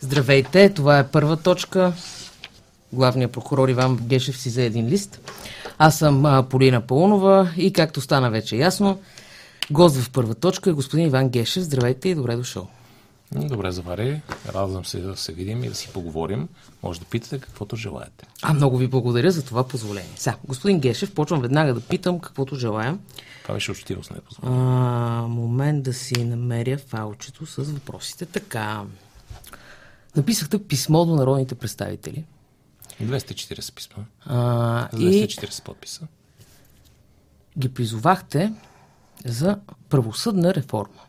Здравейте, това е първа точка. Главният прокурор Иван Гешев си за един лист. Аз съм Полина Паунова и както стана вече ясно, гост в първа точка е господин Иван Гешев. Здравейте и добре дошъл. Добре, завари. Радвам се да се видим и да си поговорим. Може да питате каквото желаете. А, много ви благодаря за това позволение. Сега, господин Гешев, почвам веднага да питам каквото желая. Това беше учтивост, не А, момент да си намеря фалчето с въпросите. Така. Написахте писмо до народните представители. 240 писма. А, За и 240 подписа. ги призовахте за правосъдна реформа.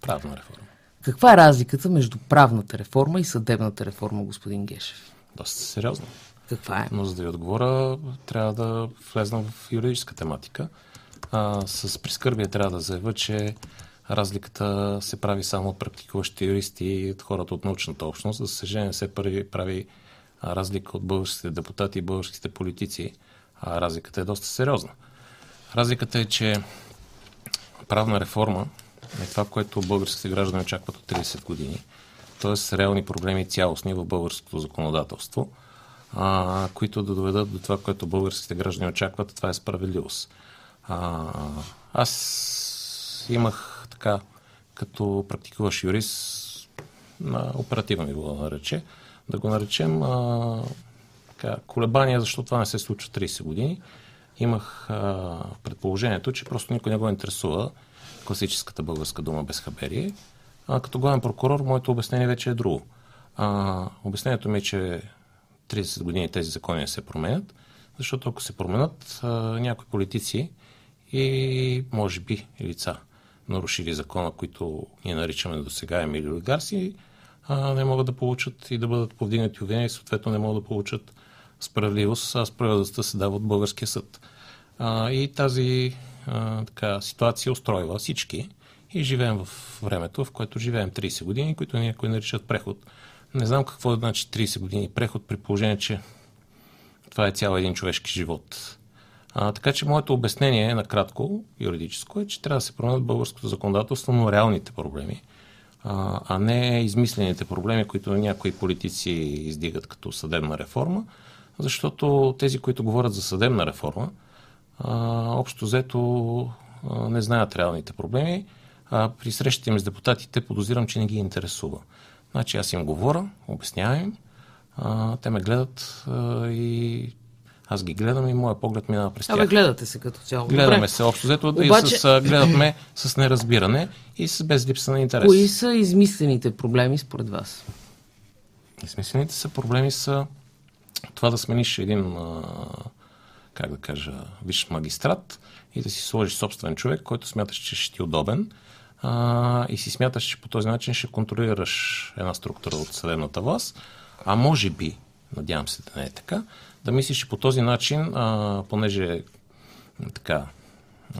Правна реформа. Каква е разликата между правната реформа и съдебната реформа, господин Гешев? Доста сериозно. Каква е? Но за да ви отговоря, трябва да влезна в юридическа тематика. А, с прискърбие трябва да заявя, че разликата се прави само от практикуващите юристи и от хората от научната общност. За съжаление се прави, прави разлика от българските депутати и българските политици. А разликата е доста сериозна. Разликата е, че правна реформа е това, което българските граждани очакват от 30 години. Тоест реални проблеми цялостни в българското законодателство, а, които да доведат до това, което българските граждани очакват, това е справедливост. А, аз имах така, като практикуваш юрист, на оперативно ниво да нарече, да го наречем а, така, колебания, защото това не се случва 30 години. Имах а, предположението, че просто никой не го интересува класическата българска дума безхаберие. А, като главен прокурор, моето обяснение вече е друго. А, обяснението ми е, че 30 години тези закони не се променят, защото ако се променят, а, някои политици и може би лица нарушили закона, които ние наричаме до сега или олигарси, не могат да получат и да бъдат повдигнати обвинения и съответно не могат да получат справедливост, а справедливостта се дава от българския съд. А, и тази а, така, ситуация устройва всички и живеем в времето, в което живеем 30 години, които някои наричат преход. Не знам какво значи 30 години преход при положение, че това е цял един човешки живот. А, така че моето обяснение, накратко, юридическо, е, че трябва да се променят българското законодателство, но реалните проблеми, а, а не измислените проблеми, които някои политици издигат като съдебна реформа, защото тези, които говорят за съдебна реформа, а, общо взето а, не знаят реалните проблеми. А, при срещите ми с депутатите подозирам, че не ги интересува. Значи аз им говоря, обяснявам им, а, те ме гледат а, и аз ги гледам и моя поглед минава през тях. Абе, гледате се като цяло. Гледаме Добре. се общо взето Обаче- и с, гледахме с неразбиране и с без липса на интерес. Кои са измислените проблеми според вас? Измислените са проблеми са това да смениш един, как да кажа, висш магистрат и да си сложиш собствен човек, който смяташ, че ще ти е удобен а, и си смяташ, че по този начин ще контролираш една структура от съдебната власт, а може би, надявам се да не е така, да мислиш, че по този начин, а, понеже така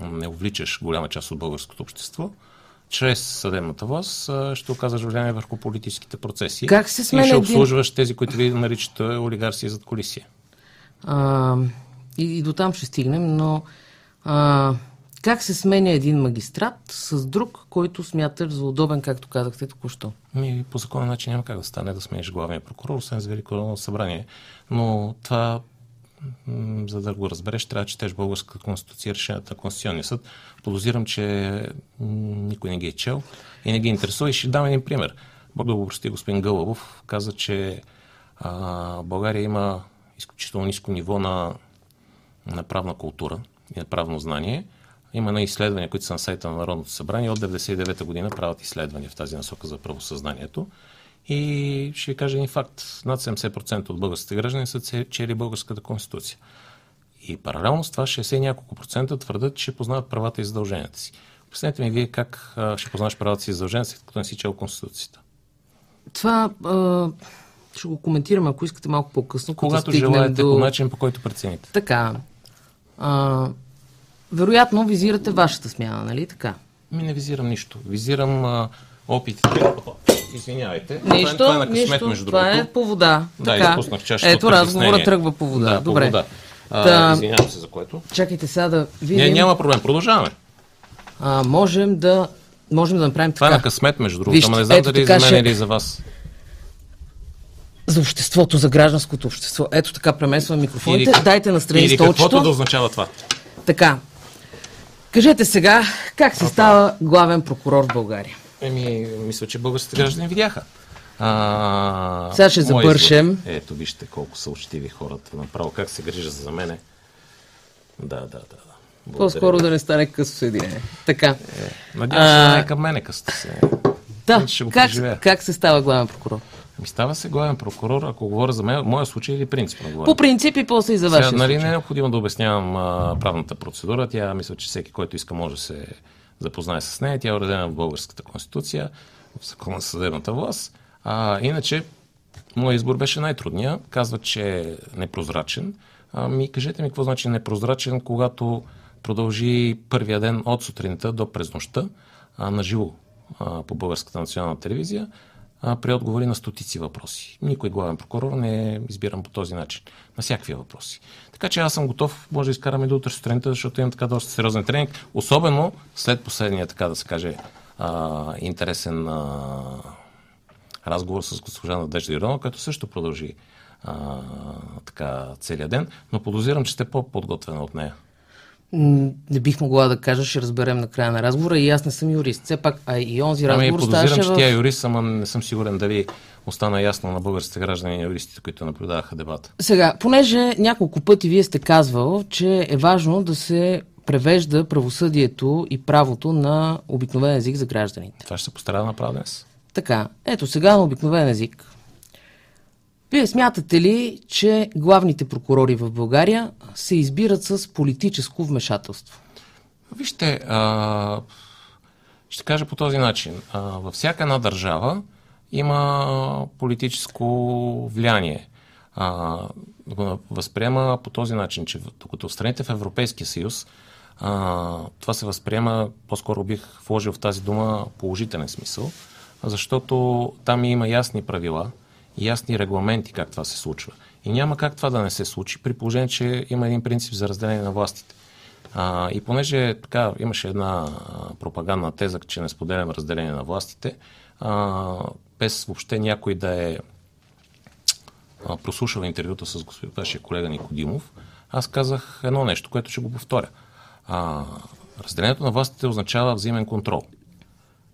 не увличаш голяма част от българското общество, чрез съдебната власт ще оказваш влияние върху политическите процеси. Как се и сменя ще един- обслужваш тези, които ви наричате олигарси зад колисия. А, и, и до там ще стигнем, но а, как се сменя един магистрат с друг, който смяташ за удобен, както казахте току-що? Ми, по законен начин няма как да стане да смениш главния прокурор, освен за Велико събрание. Но това, за да го разбереш, трябва да четеш българската конституция, решенията на Конституционния съд. Подозирам, че никой не ги е чел и не ги интересува. И ще дам един пример. Бог да прости, господин Гълъбов каза, че а, България има изключително ниско ниво на, на правна култура и на правно знание. Има на изследвания, които са на сайта на Народното събрание. От 99-та година правят изследвания в тази насока за правосъзнанието. И ще ви кажа един факт. Над 70% от българските граждани са чели българската конституция. И паралелно с това 60 и няколко процента твърдят, че познават правата и задълженията си. Обяснете ми вие как а, ще познаваш правата си и задълженията си, като не си чел Конституцията. Това а, ще го коментираме, ако искате малко по-късно. Когато желаете, до... по начин, по който прецените. Така. А, вероятно визирате вашата смяна, нали така? Ми не визирам нищо. Визирам а, опитите. Извинявайте. Това е- Нищо, това е на късмет, нищо. между това другото. е по вода. Да, така. изпуснах чашата Ето, разговора тръгва по вода. Да, Добре. по вода. А, Та- Извинявам се за което. Чакайте сега да видим. Не, няма проблем. Продължаваме. а, можем да можем да направим Това е така. на късмет, между другото, ама не знам дали за мен ще- или за вас. За обществото, за гражданското общество. Ето така премесвам микрофоните. Или- Дайте настрани Или каквото столчето. да означава това. Така. Кажете сега, как се става главен прокурор в България? Еми, мисля, че българските граждани видяха. А, Сега ще забършем. избор. Ето, вижте колко са учтиви хората. Направо как се грижат за мене. Да, да, да. да. По-скоро да не стане късо съединение. Така. Надявам се да А, не е към мене къста се. Да, ще го как, преживея. как се става главен прокурор? Ми става се главен прокурор, ако говоря за мен, моя случай или принципно говоря. По принцип и после и за Сега, вашия нали, случай. не е необходимо да обяснявам а, правната процедура. Тя мисля, че всеки, който иска, може да се запознае с нея. Тя е уредена в българската конституция, в закона за съдебната власт. А, иначе, моят избор беше най-трудния. Казва, че е непрозрачен. А, ми кажете ми какво значи непрозрачен, когато продължи първия ден от сутринта до през нощта а, на живо а, по Българската национална телевизия при отговори на стотици въпроси. Никой главен прокурор не е избиран по този начин. На всякакви въпроси. Така че аз съм готов, може да изкараме до утре сутринта, защото имам така доста сериозен тренинг, особено след последния, така да се каже, а, интересен а, разговор с госпожа Надежда Иронова, който също продължи а, така целият ден, но подозирам, че сте по-подготвена от нея. Не бих могла да кажа, ще разберем на края на разговора и аз не съм юрист. Все пак, а и онзи Ами разговор подозирам, ставаше че в... тя е юрист, ама не съм сигурен дали остана ясно на българските граждани и юристите, които наблюдаваха дебата. Сега, понеже няколко пъти вие сте казвал, че е важно да се превежда правосъдието и правото на обикновен език за гражданите. Това ще се постара да направя днес. Така, ето сега на обикновен език. Вие смятате ли, че главните прокурори в България се избират с политическо вмешателство? Вижте, а, ще кажа по този начин. А, във всяка една държава има политическо влияние. А, да го възприема по този начин, че докато в страните в Европейския съюз а, това се възприема, по-скоро бих вложил в тази дума положителен смисъл, защото там има ясни правила, ясни регламенти как това се случва. И няма как това да не се случи, при положение, че има един принцип за разделение на властите. А, и понеже така имаше една пропагандна теза, че не споделям разделение на властите, а, без въобще някой да е а, прослушал интервюта с господин вашия колега Никодимов, аз казах едно нещо, което ще го повторя. А, разделението на властите означава взаимен контрол.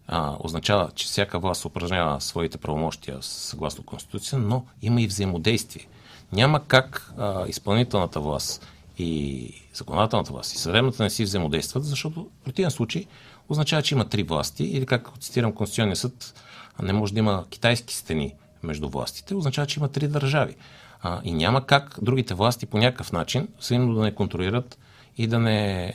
А, означава, че всяка власт упражнява своите правомощия съгласно Конституция, но има и взаимодействие. Няма как а, изпълнителната власт и законодателната власт и съдебната не си взаимодействат, защото в противен случай означава, че има три власти или, както цитирам Конституционния съд, не може да има китайски стени между властите, означава, че има три държави. А, и няма как другите власти по някакъв начин взаимно да не контролират и да не,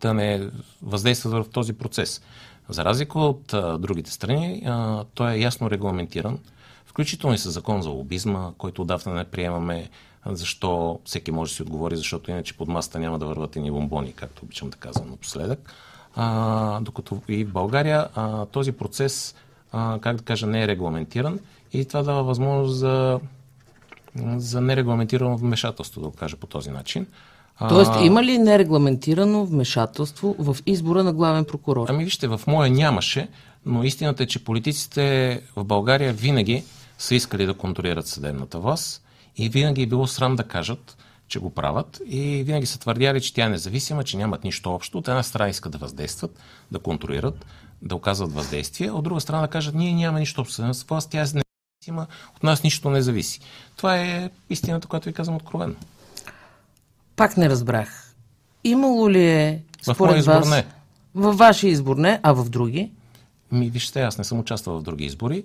да не въздействат в този процес. За разлика от а, другите страни, а, той е ясно регламентиран, включително и с закон за лобизма, който отдавна не приемаме, защо всеки може да си отговори, защото иначе под маста няма да върват и ни бомбони, както обичам да казвам напоследък. А, докато и в България а, този процес, а, как да кажа, не е регламентиран и това дава възможност за, за нерегламентирано вмешателство, да го кажа по този начин. Тоест, има ли нерегламентирано вмешателство в избора на главен прокурор? Ами вижте, в моя нямаше, но истината е, че политиците в България винаги са искали да контролират съдебната власт и винаги е било срам да кажат, че го правят и винаги са твърдяли, че тя е независима, че нямат нищо общо. От една страна искат да въздействат, да контролират, да оказват въздействие, от друга страна да кажат, ние нямаме нищо общо с власт, тя е независима, от нас нищо не зависи. Това е истината, която ви казвам откровенно. Пак не разбрах. Имало ли е, В според избор вас, не. във вашия избор не, а в други? Ми, вижте, аз не съм участвал в други избори.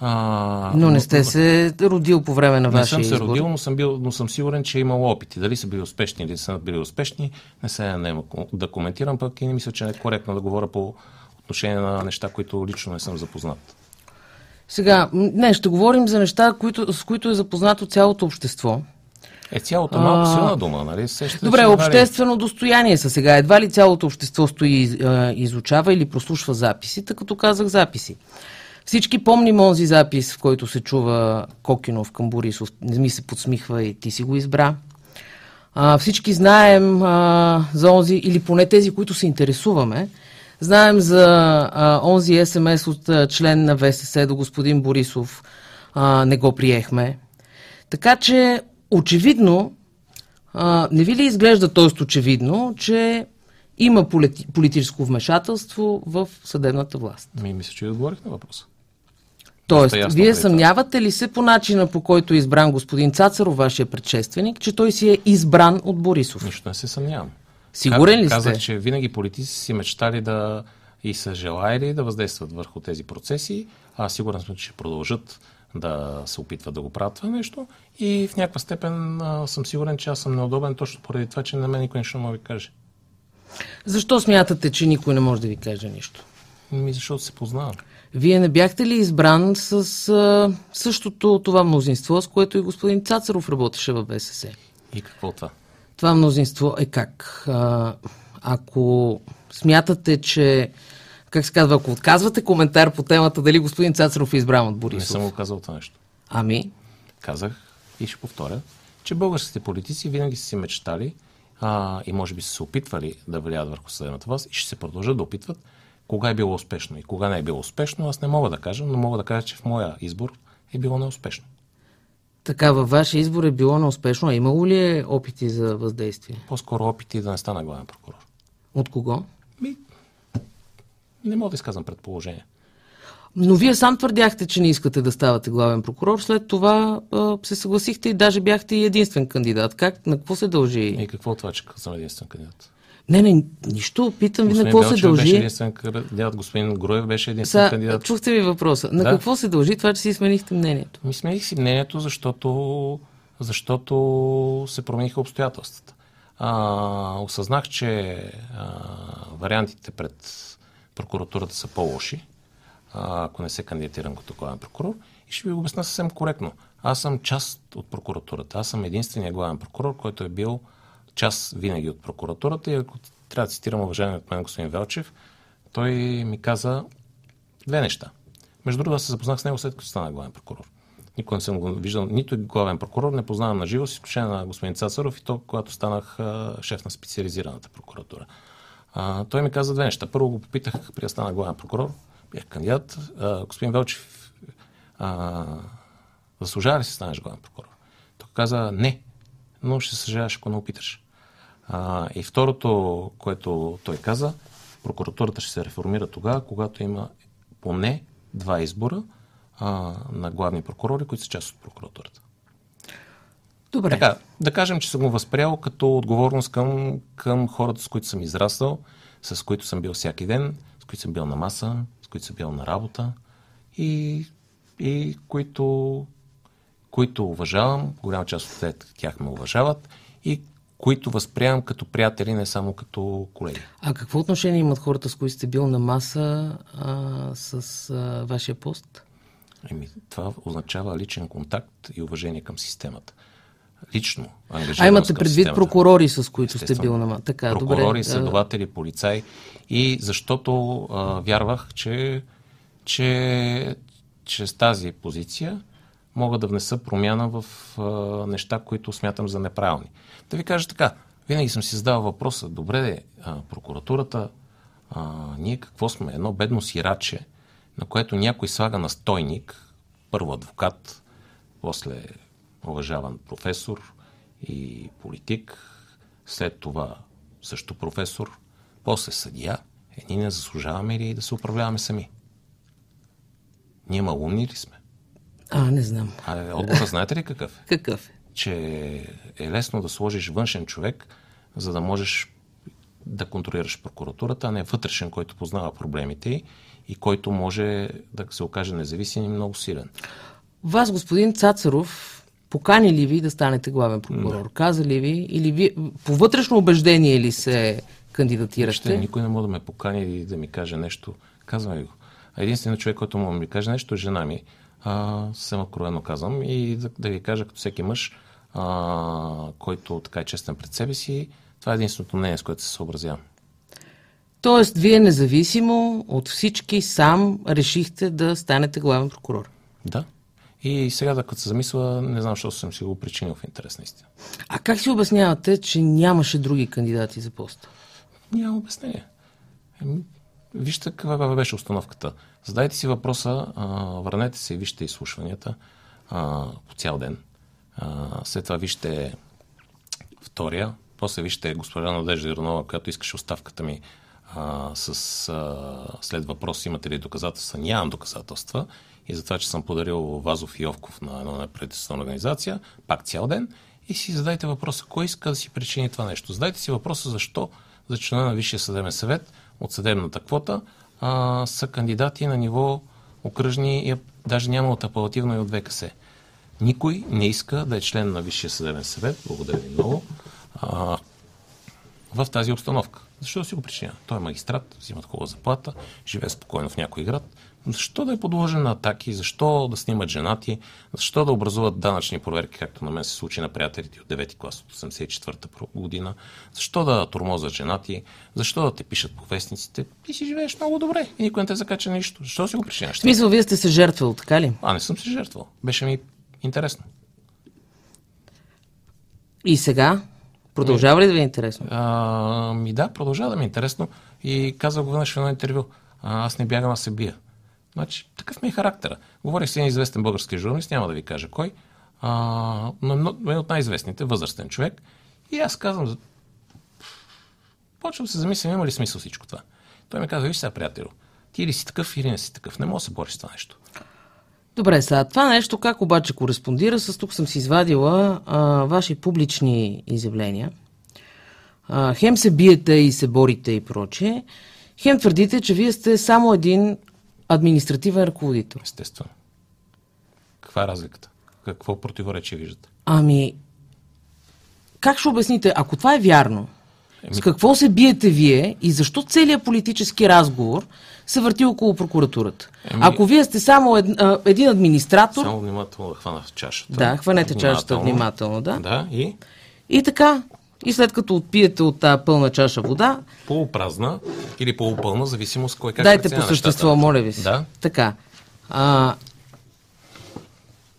А, Но не сте се родил по време на Не вашия съм се избор. родил, но съм, бил, но съм сигурен, че е имало опити. Дали са били успешни или не са били успешни, не се не да коментирам, пък и не мисля, че е коректно да говоря по отношение на неща, които лично не съм запознат. Сега, не, ще говорим за неща, които, с които е запознато цялото общество. Е, цялото малко силна дума, нали? Сещате, Добре, че едва ли- обществено достояние са сега. Едва ли цялото общество стои и а, изучава или прослушва записи, тъй като казах записи. Всички помним онзи запис, в който се чува Кокинов към Борисов. Не ми се подсмихва и ти си го избра. А, всички знаем а, за онзи, или поне тези, които се интересуваме, Знаем за а, онзи СМС от а, член на ВСС до господин Борисов. А, не го приехме. Така че, очевидно, а, не ви ли изглежда т.е. очевидно, че има полити, политическо вмешателство в съдебната власт? Ми, мисля, че отговорих на въпроса. Тоест, ясно вие съмнявате ли се по начина по който е избран господин Цацаров, вашия предшественик, че той си е избран от Борисов? Нищо не се съмнявам. Сигурен ли Казах, сте? че винаги политици си мечтали да и са желаяли да въздействат върху тези процеси. А сигурен съм, че ще продължат да се опитват да го правят това нещо. И в някаква степен а, съм сигурен, че аз съм неудобен точно поради това, че на мен никой нищо не може да ви каже. Защо смятате, че никой не може да ви каже нищо? Ми, защото се познавам. Вие не бяхте ли избран с а, същото това мнозинство, с което и господин Цацаров работеше в БСС? И какво това? Това мнозинство е как? А, ако смятате, че как се казва, ако отказвате коментар по темата дали господин Цацаров е избран от Не Борисов, съм го казал това нещо. ами, Казах и ще повторя, че българските политици винаги са си мечтали а, и може би са се опитвали да влияят върху съдебната власт и ще се продължат да опитват кога е било успешно и кога не е било успешно. Аз не мога да кажа, но мога да кажа, че в моя избор е било неуспешно. така във вашия избор е било неуспешно, а имало ли е опити за въздействие? По-скоро опити да не стана главен прокурор. От кого? Ми, не мога да изказвам предположение. Но вие сам твърдяхте, че не искате да ставате главен прокурор, след това а, се съгласихте и даже бяхте и единствен кандидат. Как, на какво се дължи? И какво това, че съм единствен кандидат? Не, не, нищо, питам ви на какво се Белчев беше дължи. единствен кандидат, господин Груев беше единствен Са, кандидат. чухте ви въпроса. На Да. какво се дължи това, че си сменихте мнението? Ми смених си мнението, защото, защото се промениха обстоятелствата. А, осъзнах, че а, вариантите пред прокуратурата са по-лоши, ако не се кандидатирам като главен прокурор. И ще ви го обясня съвсем коректно. Аз съм част от прокуратурата. Аз съм единствения главен прокурор, който е бил част винаги от прокуратурата. И ако трябва да цитирам уважаемият от мен господин Велчев, той ми каза две неща. Между другото, аз се запознах с него след като стана главен прокурор. Никога не съм го виждал, нито главен прокурор, не познавам на живо, с изключение на господин Цацаров и то, когато станах шеф на специализираната прокуратура. А, той ми каза две неща. Първо го попитах, при да стана главен прокурор, бях кандидат. А, господин Велчев, а, заслужава ли се да станеш главен прокурор? Той каза не, но ще съжаляваш, ако не опиташ. А, и второто, което той каза, прокуратурата ще се реформира тогава, когато има поне два избора а, на главни прокурори, които са част от прокуратурата. Добре. Така, да кажем, че съм го възприял като отговорност към, към хората, с които съм израснал, с които съм бил всяки ден, с които съм бил на маса, които съм бил на работа и, и които, които уважавам, голяма част от тях ме уважават и които възприемам като приятели, не само като колеги. А какво отношение имат хората, с които сте бил на маса а, с а, вашия пост? Еми, това означава личен контакт и уважение към системата. Лично А ангажираност имате към предвид системата. прокурори, с които сте бил на. Така, Прокурори, добре. а, следователи, полицаи. И защото а, вярвах, че, че чрез тази позиция мога да внеса промяна в а, неща, които смятам за неправилни. Да ви кажа така, винаги съм си задавал въпроса, добре, а, прокуратурата, а, ние какво сме? Едно бедно сираче, на което някой слага настойник, първо адвокат, после уважаван професор и политик, след това също професор, после съдия. Е, ние не заслужаваме ли да се управляваме сами? Ние малумни ли сме? А, не знам. А отговорът знаете ли какъв е? Какъв е? Че е лесно да сложиш външен човек, за да можеш да контролираш прокуратурата, а не вътрешен, който познава проблемите й и който може да се окаже независим и много силен. Вас, господин Цацаров, покани ли ви да станете главен прокурор? Каза ли ви? Или ви по вътрешно убеждение ли се кандидатирахте? Ще, никой не може да ме покани и да ми каже нещо. Казвам ви го. А единственият човек, който да ми каже нещо, е жена ми. А, съвсем откровено казвам. И да, да ви кажа, като всеки мъж, а, който така е честен пред себе си, това е единственото мнение, с което се съобразявам. Тоест, вие независимо от всички сам решихте да станете главен прокурор. Да. И сега, да като се замисля, не знам, защо съм си го причинил в интерес на истина. А как си обяснявате, че нямаше други кандидати за поста? Няма обяснение. Еми, Вижте каква беше установката. Задайте си въпроса, а, върнете се и вижте изслушванията а, по цял ден. А, след това вижте втория, после вижте госпожа Надежда Иронова, която искаше оставката ми а, с, а, след въпрос имате ли доказателства. Нямам доказателства и за това, че съм подарил Вазов и Овков на една неправителствена организация, пак цял ден, и си задайте въпроса, кой иска да си причини това нещо. Задайте си въпроса защо за члена на Висшия съдебен съвет от съдебната квота а, са кандидати на ниво окръжни и даже няма от апелативно и от ВКС. Никой не иска да е член на Висшия съдебен съвет, благодаря ви много, а, в тази обстановка. Защо да си го причиня? Той е магистрат, взимат хубава заплата, живее спокойно в някой град. Защо да е подложен на атаки? Защо да снимат женати? Защо да образуват данъчни проверки, както на мен се случи на приятелите от 9 клас от 84-та година? Защо да тормозат женати? Защо да те пишат по вестниците? Ти си живееш много добре и никой не те закача нищо. Защо си го причиняш? Смисъл, вие сте се жертвал, така ли? А, не съм се жертвал. Беше ми интересно. И сега? Продължава ли да ви е интересно? А, ми да, продължава да ми е интересно. И казах го веднъж в едно интервю. А, аз не бягам, а се бия. Значи, такъв ми е характера. Говорих с един известен български журналист, няма да ви кажа кой, а, но, но е от най-известните, възрастен човек. И аз казвам, почвам се замислям, има ли смисъл всичко това. Той ми казва, виж сега, приятел, ти или си такъв, или не си такъв. Не мога да се бориш с това нещо. Добре, сега това нещо как обаче кореспондира с тук съм си извадила а, ваши публични изявления. А, хем се биете и се борите и прочее, хем твърдите, че вие сте само един административен ръководител. Естествено. Каква е разликата? Какво противоречие виждате? Ами, как ще обясните, ако това е вярно, Еми... с какво се биете вие и защо целият политически разговор се върти около прокуратурата? Еми... Ако вие сте само ед, а, един администратор... Само внимателно да хвана чашата. Да, хванете чашата внимателно, да. Да, и? И така, и след като отпиете от тази пълна чаша вода... Полупразна или полупълна, зависимост кой как Дайте по същество, нещата. моля ви се. Да. Така. А,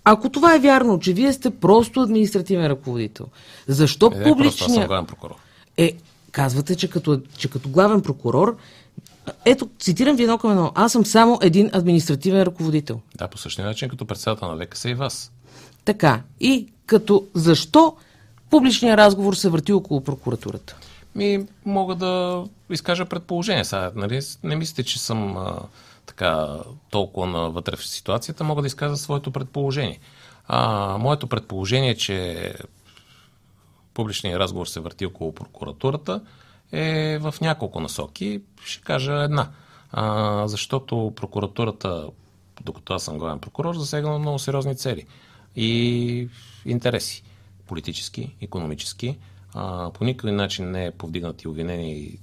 ако това е вярно, че вие сте просто административен ръководител, защо е, публичният... главен прокурор. Е, казвате, че като, че като главен прокурор ето, цитирам ви едно към едно. Аз съм само един административен ръководител. Да, по същия начин като председател на ВКС и вас. Така. И като защо публичният разговор се върти около прокуратурата? Ми, мога да изкажа предположение. Сега, нали, не мислите, че съм а, така толкова навътре в ситуацията, мога да изкажа своето предположение. А, моето предположение е, че публичният разговор се върти около прокуратурата е в няколко насоки. Ще кажа една. А, защото прокуратурата, докато аз съм главен прокурор, засегна много сериозни цели и интереси политически, економически. А, по никакъв начин не е повдигнати обвинения и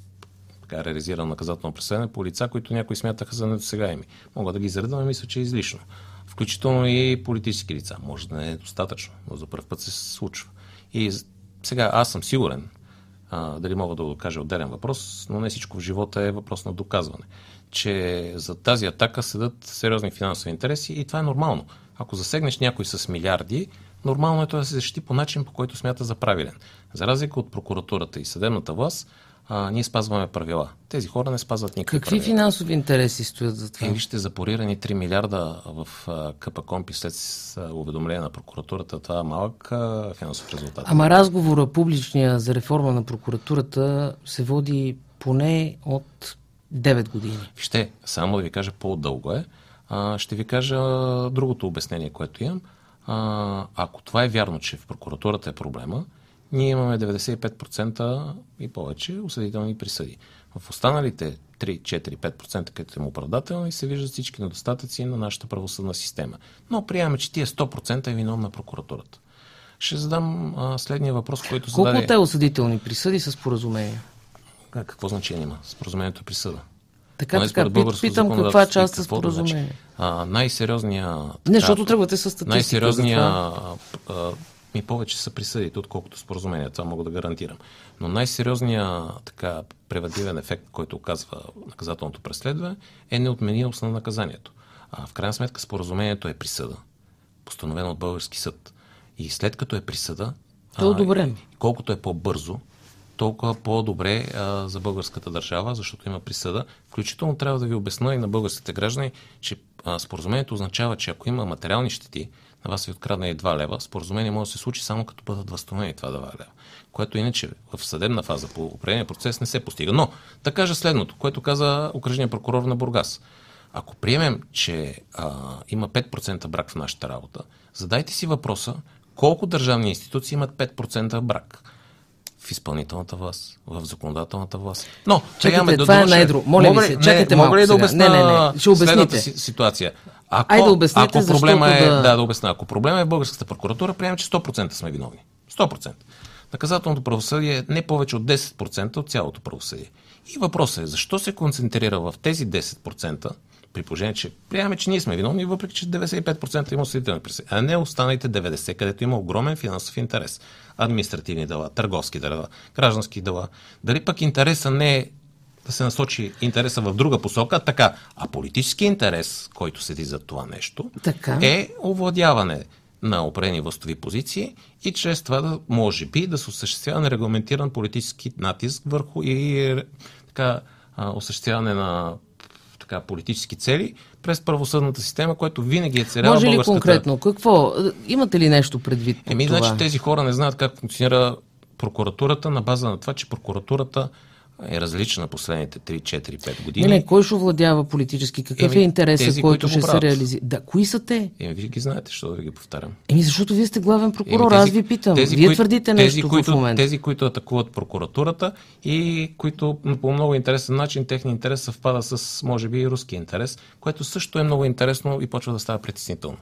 така, реализирано наказателно преследване по лица, които някои смятаха за недосегаеми. Мога да ги изредя, но мисля, че е излишно. Включително и политически лица. Може да не е достатъчно, но за първ път се случва. И сега аз съм сигурен, а, дали мога да го кажа отделен въпрос, но не всичко в живота е въпрос на доказване, че за тази атака седат сериозни финансови интереси и това е нормално. Ако засегнеш някой с милиарди, нормално е той да се защити по начин, по който смята за правилен. За разлика от прокуратурата и съдебната власт, а, ние спазваме правила. Тези хора не спазват никакви Какви правила. финансови интереси стоят за това? Е, вижте, запорирани 3 милиарда в КПКОМПИ след уведомление на прокуратурата. Това е малък финансов резултат. Ама разговора публичния за реформа на прокуратурата се води поне от 9 години. Вижте, само да ви кажа по-дълго е. А, ще ви кажа другото обяснение, което имам. А, ако това е вярно, че в прокуратурата е проблема, ние имаме 95% и повече осъдителни присъди. В останалите 3, 4, 5%, където им оправдателни, се виждат всички недостатъци на нашата правосъдна система. Но приемаме, че тия 100% е виновна прокуратурата. Ще задам а, следния въпрос, който Колко зададе... те осъдителни присъди с поразумение? А, какво значение има? Споразумението е присъда. Така, Поне така, пит, питам каква част е споразумение. Значи, а, най-сериозния... Не, защото тръгвате с статистика. Най-сериозния ми повече са присъдите, отколкото споразумения. Това мога да гарантирам. Но най-сериозният така превентивен ефект, който оказва наказателното преследване, е неотменимост на наказанието. А в крайна сметка споразумението е присъда, постановено от български съд. И след като е присъда, то е одобрен. колкото е по-бързо, толкова по-добре а, за българската държава, защото има присъда. Включително трябва да ви обясна и на българските граждани, че а, споразумението означава, че ако има материални щети, на вас ви открадна и 2 лева, споразумение може да се случи само като бъдат възстановени това 2 лева. Което иначе в съдебна фаза по определения процес не се постига. Но, да кажа следното, което каза окръжния прокурор на Бургас. Ако приемем, че а, има 5% брак в нашата работа, задайте си въпроса колко държавни институции имат 5% брак в изпълнителната власт, в законодателната власт. Но, чакайте, това е най-друго. Моля мога, ви се, чакайте не, мога ли да обясня? Не, не, не, ще обясните. Си, ситуация. Ако, Айде да обясните, ако проблема е, да... да, да обясня, ако проблема е българската прокуратура, приемем, че 100% сме виновни. 100%. Наказателното правосъдие е не повече от 10% от цялото правосъдие. И въпросът е, защо се концентрира в тези 10%, при положение, че приемаме, че ние сме виновни, въпреки че 95% има осъдителни присъди, а не останалите 90%, където има огромен финансов интерес. Административни дела, търговски дела, граждански дела. Дали пък интереса не е да се насочи интереса в друга посока, така. А политически интерес, който седи за това нещо, така. е овладяване на определени властови позиции и чрез това да може би да се осъществява нерегламентиран политически натиск върху и така, осъществяване на така, политически цели през правосъдната система, което винаги е целява Може ли българската... конкретно? Какво? Имате ли нещо предвид Еми, това? значи тези хора не знаят как функционира прокуратурата на база на това, че прокуратурата е различна последните 3, 4, 5 години. Не, не, кой ще овладява политически? Какъв Еми, е интересът, тези, който ще се реализира? Да, кои са те? Еми, вие ги знаете, що да ги повтарям. Еми, защото вие сте главен прокурор, Еми, аз ви питам. Тези, вие твърдите тези, нещо които, в момента. Тези, които атакуват прокуратурата и които по много интересен начин техния интерес съвпада с, може би, и руски интерес, което също е много интересно и почва да става притеснително.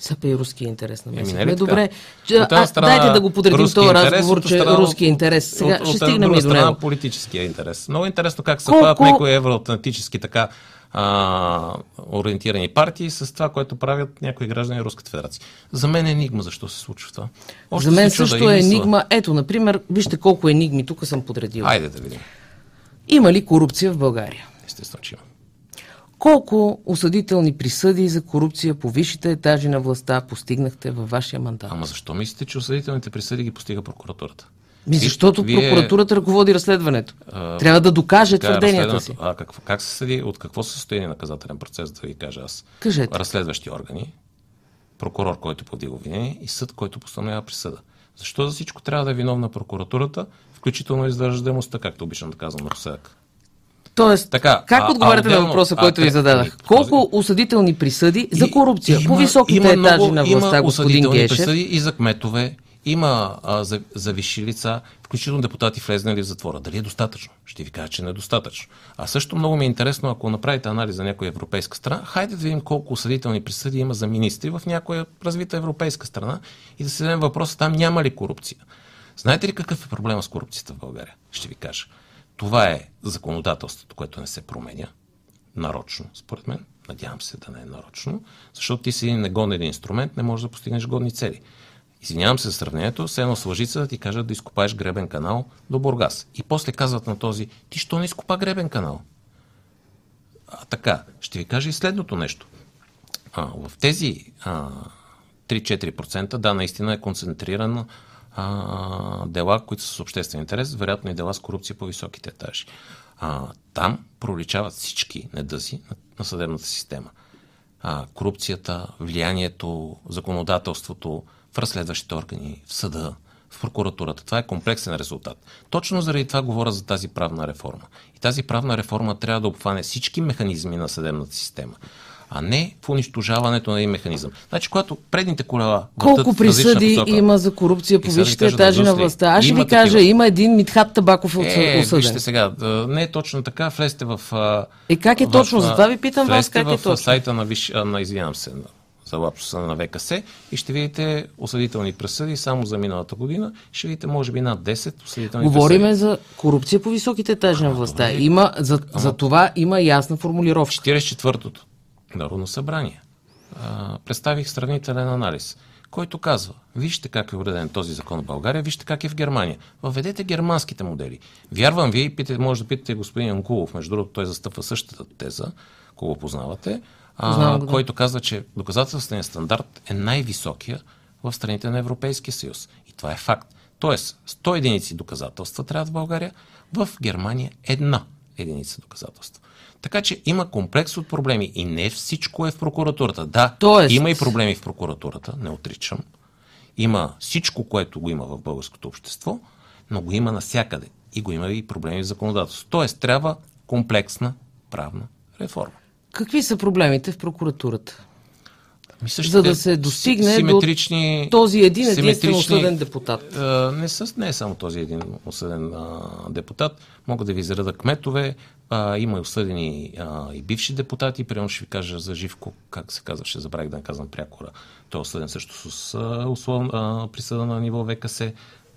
Сапа и руски интерес на Еми, Ами, нали добре. Че, а, страна, дайте да го подредим този разговор, че страна, руски интерес. Сега от, ще от, стигнем от, до него. политическия интерес. Много интересно как съвпадат Колко... някои евроатлантически така а, ориентирани партии с това, което правят някои граждани Руската федерация. За мен е енигма защо се случва това. Още За мен също е енигма. Ето, например, вижте колко енигми тук съм подредил. Айде да видим. Има ли корупция в България? Естествено, че има. Колко осъдителни присъди за корупция по висшите етажи на властта постигнахте във вашия мандат? Ама защо мислите, че осъдителните присъди ги постига прокуратурата? Ми, защото Вие... прокуратурата ръководи разследването. А, Трябва да докаже твърденията си. А как, как се съди? От какво се състои наказателен процес, да ви кажа аз? Кажете. Разследващи органи, прокурор, който подига обвинение и съд, който постановява присъда. Защо за всичко трябва да е виновна прокуратурата, включително и за както обичам да казвам напоследък? Тоест, така, как а, отговаряте а, на въпроса, който а, ви зададах? този... Колко осъдителни присъди за корупция има, по високите има етажи много, на властта, има господин Гешев? присъди и за кметове, има а, за, за висши лица, включително депутати влезнали в затвора. Дали е достатъчно? Ще ви кажа, че не е достатъчно. А също много ми е интересно, ако направите анализ за някоя европейска страна, хайде да видим колко осъдителни присъди има за министри в някоя развита европейска страна и да се зададем въпроса там няма ли корупция. Знаете ли какъв е проблема с корупцията в България? Ще ви кажа. Това е законодателството, което не се променя нарочно, според мен. Надявам се да не е нарочно, защото ти си един негоден инструмент, не можеш да постигнеш годни цели. Извинявам се за сравнението, все едно с лъжица да ти кажат да изкопаеш гребен канал до Бургас. И после казват на този, ти що не изкопа гребен канал? А, така, ще ви кажа и следното нещо. А, в тези а, 3-4%, да, наистина е концентрирано а, дела, които са с обществен интерес, вероятно и дела с корупция по високите етажи. А, там проличават всички недъзи на, на съдебната система. А, корупцията, влиянието, законодателството в разследващите органи, в съда, в прокуратурата. Това е комплексен резултат. Точно заради това говоря за тази правна реформа. И тази правна реформа трябва да обхване всички механизми на съдебната система а не в унищожаването на един механизъм. Значи, когато предните колела. Колко присъди посока, има за корупция по висшите етажи на властта? Аз ще ви кажа, такива. има един Митхат Табаков от е, осъден. Вижте сега, не е точно така. Влезте в. Е, как е в, точно? Затова ви питам вас как в, е точно. в сайта на, виш, на извинявам се, за лапсуса на ВКС и ще видите осъдителни присъди само за миналата година. Ще видите, може би, над 10 осъдителни Говориме присъди. за корупция по високите етажи на властта. Има, за, за това има ясна формулировка. 44-тото Народно събрание. А, представих сравнителен анализ, който казва, вижте как е уреден този закон в България, вижте как е в Германия. Въведете германските модели. Вярвам ви, питате, може да питате господин Янкулов, между другото той застъпва същата теза, ако го познавате, а, го, да. който казва, че доказателственият стандарт е най-високия в страните на Европейския съюз. И това е факт. Тоест, 100 единици доказателства трябва в България, в Германия една единица доказателства. Така че има комплекс от проблеми и не всичко е в прокуратурата. Да, Тоест... има и проблеми в прокуратурата, не отричам. Има всичко, което го има в българското общество, но го има навсякъде. И го има и проблеми в законодателството. Тоест, трябва комплексна правна реформа. Какви са проблемите в прокуратурата? Мисля, за да се достигне симетрични, до този един единствен осъден депутат. А, не, с, не е само този един осъден а, депутат. Могат да ви заредат кметове. А, има и осъдени а, и бивши депутати. Примерно ще ви кажа за Живко, как се казваше, забравих да казвам прякора. Той е осъден също с а, услов, а, присъда на ниво ВКС.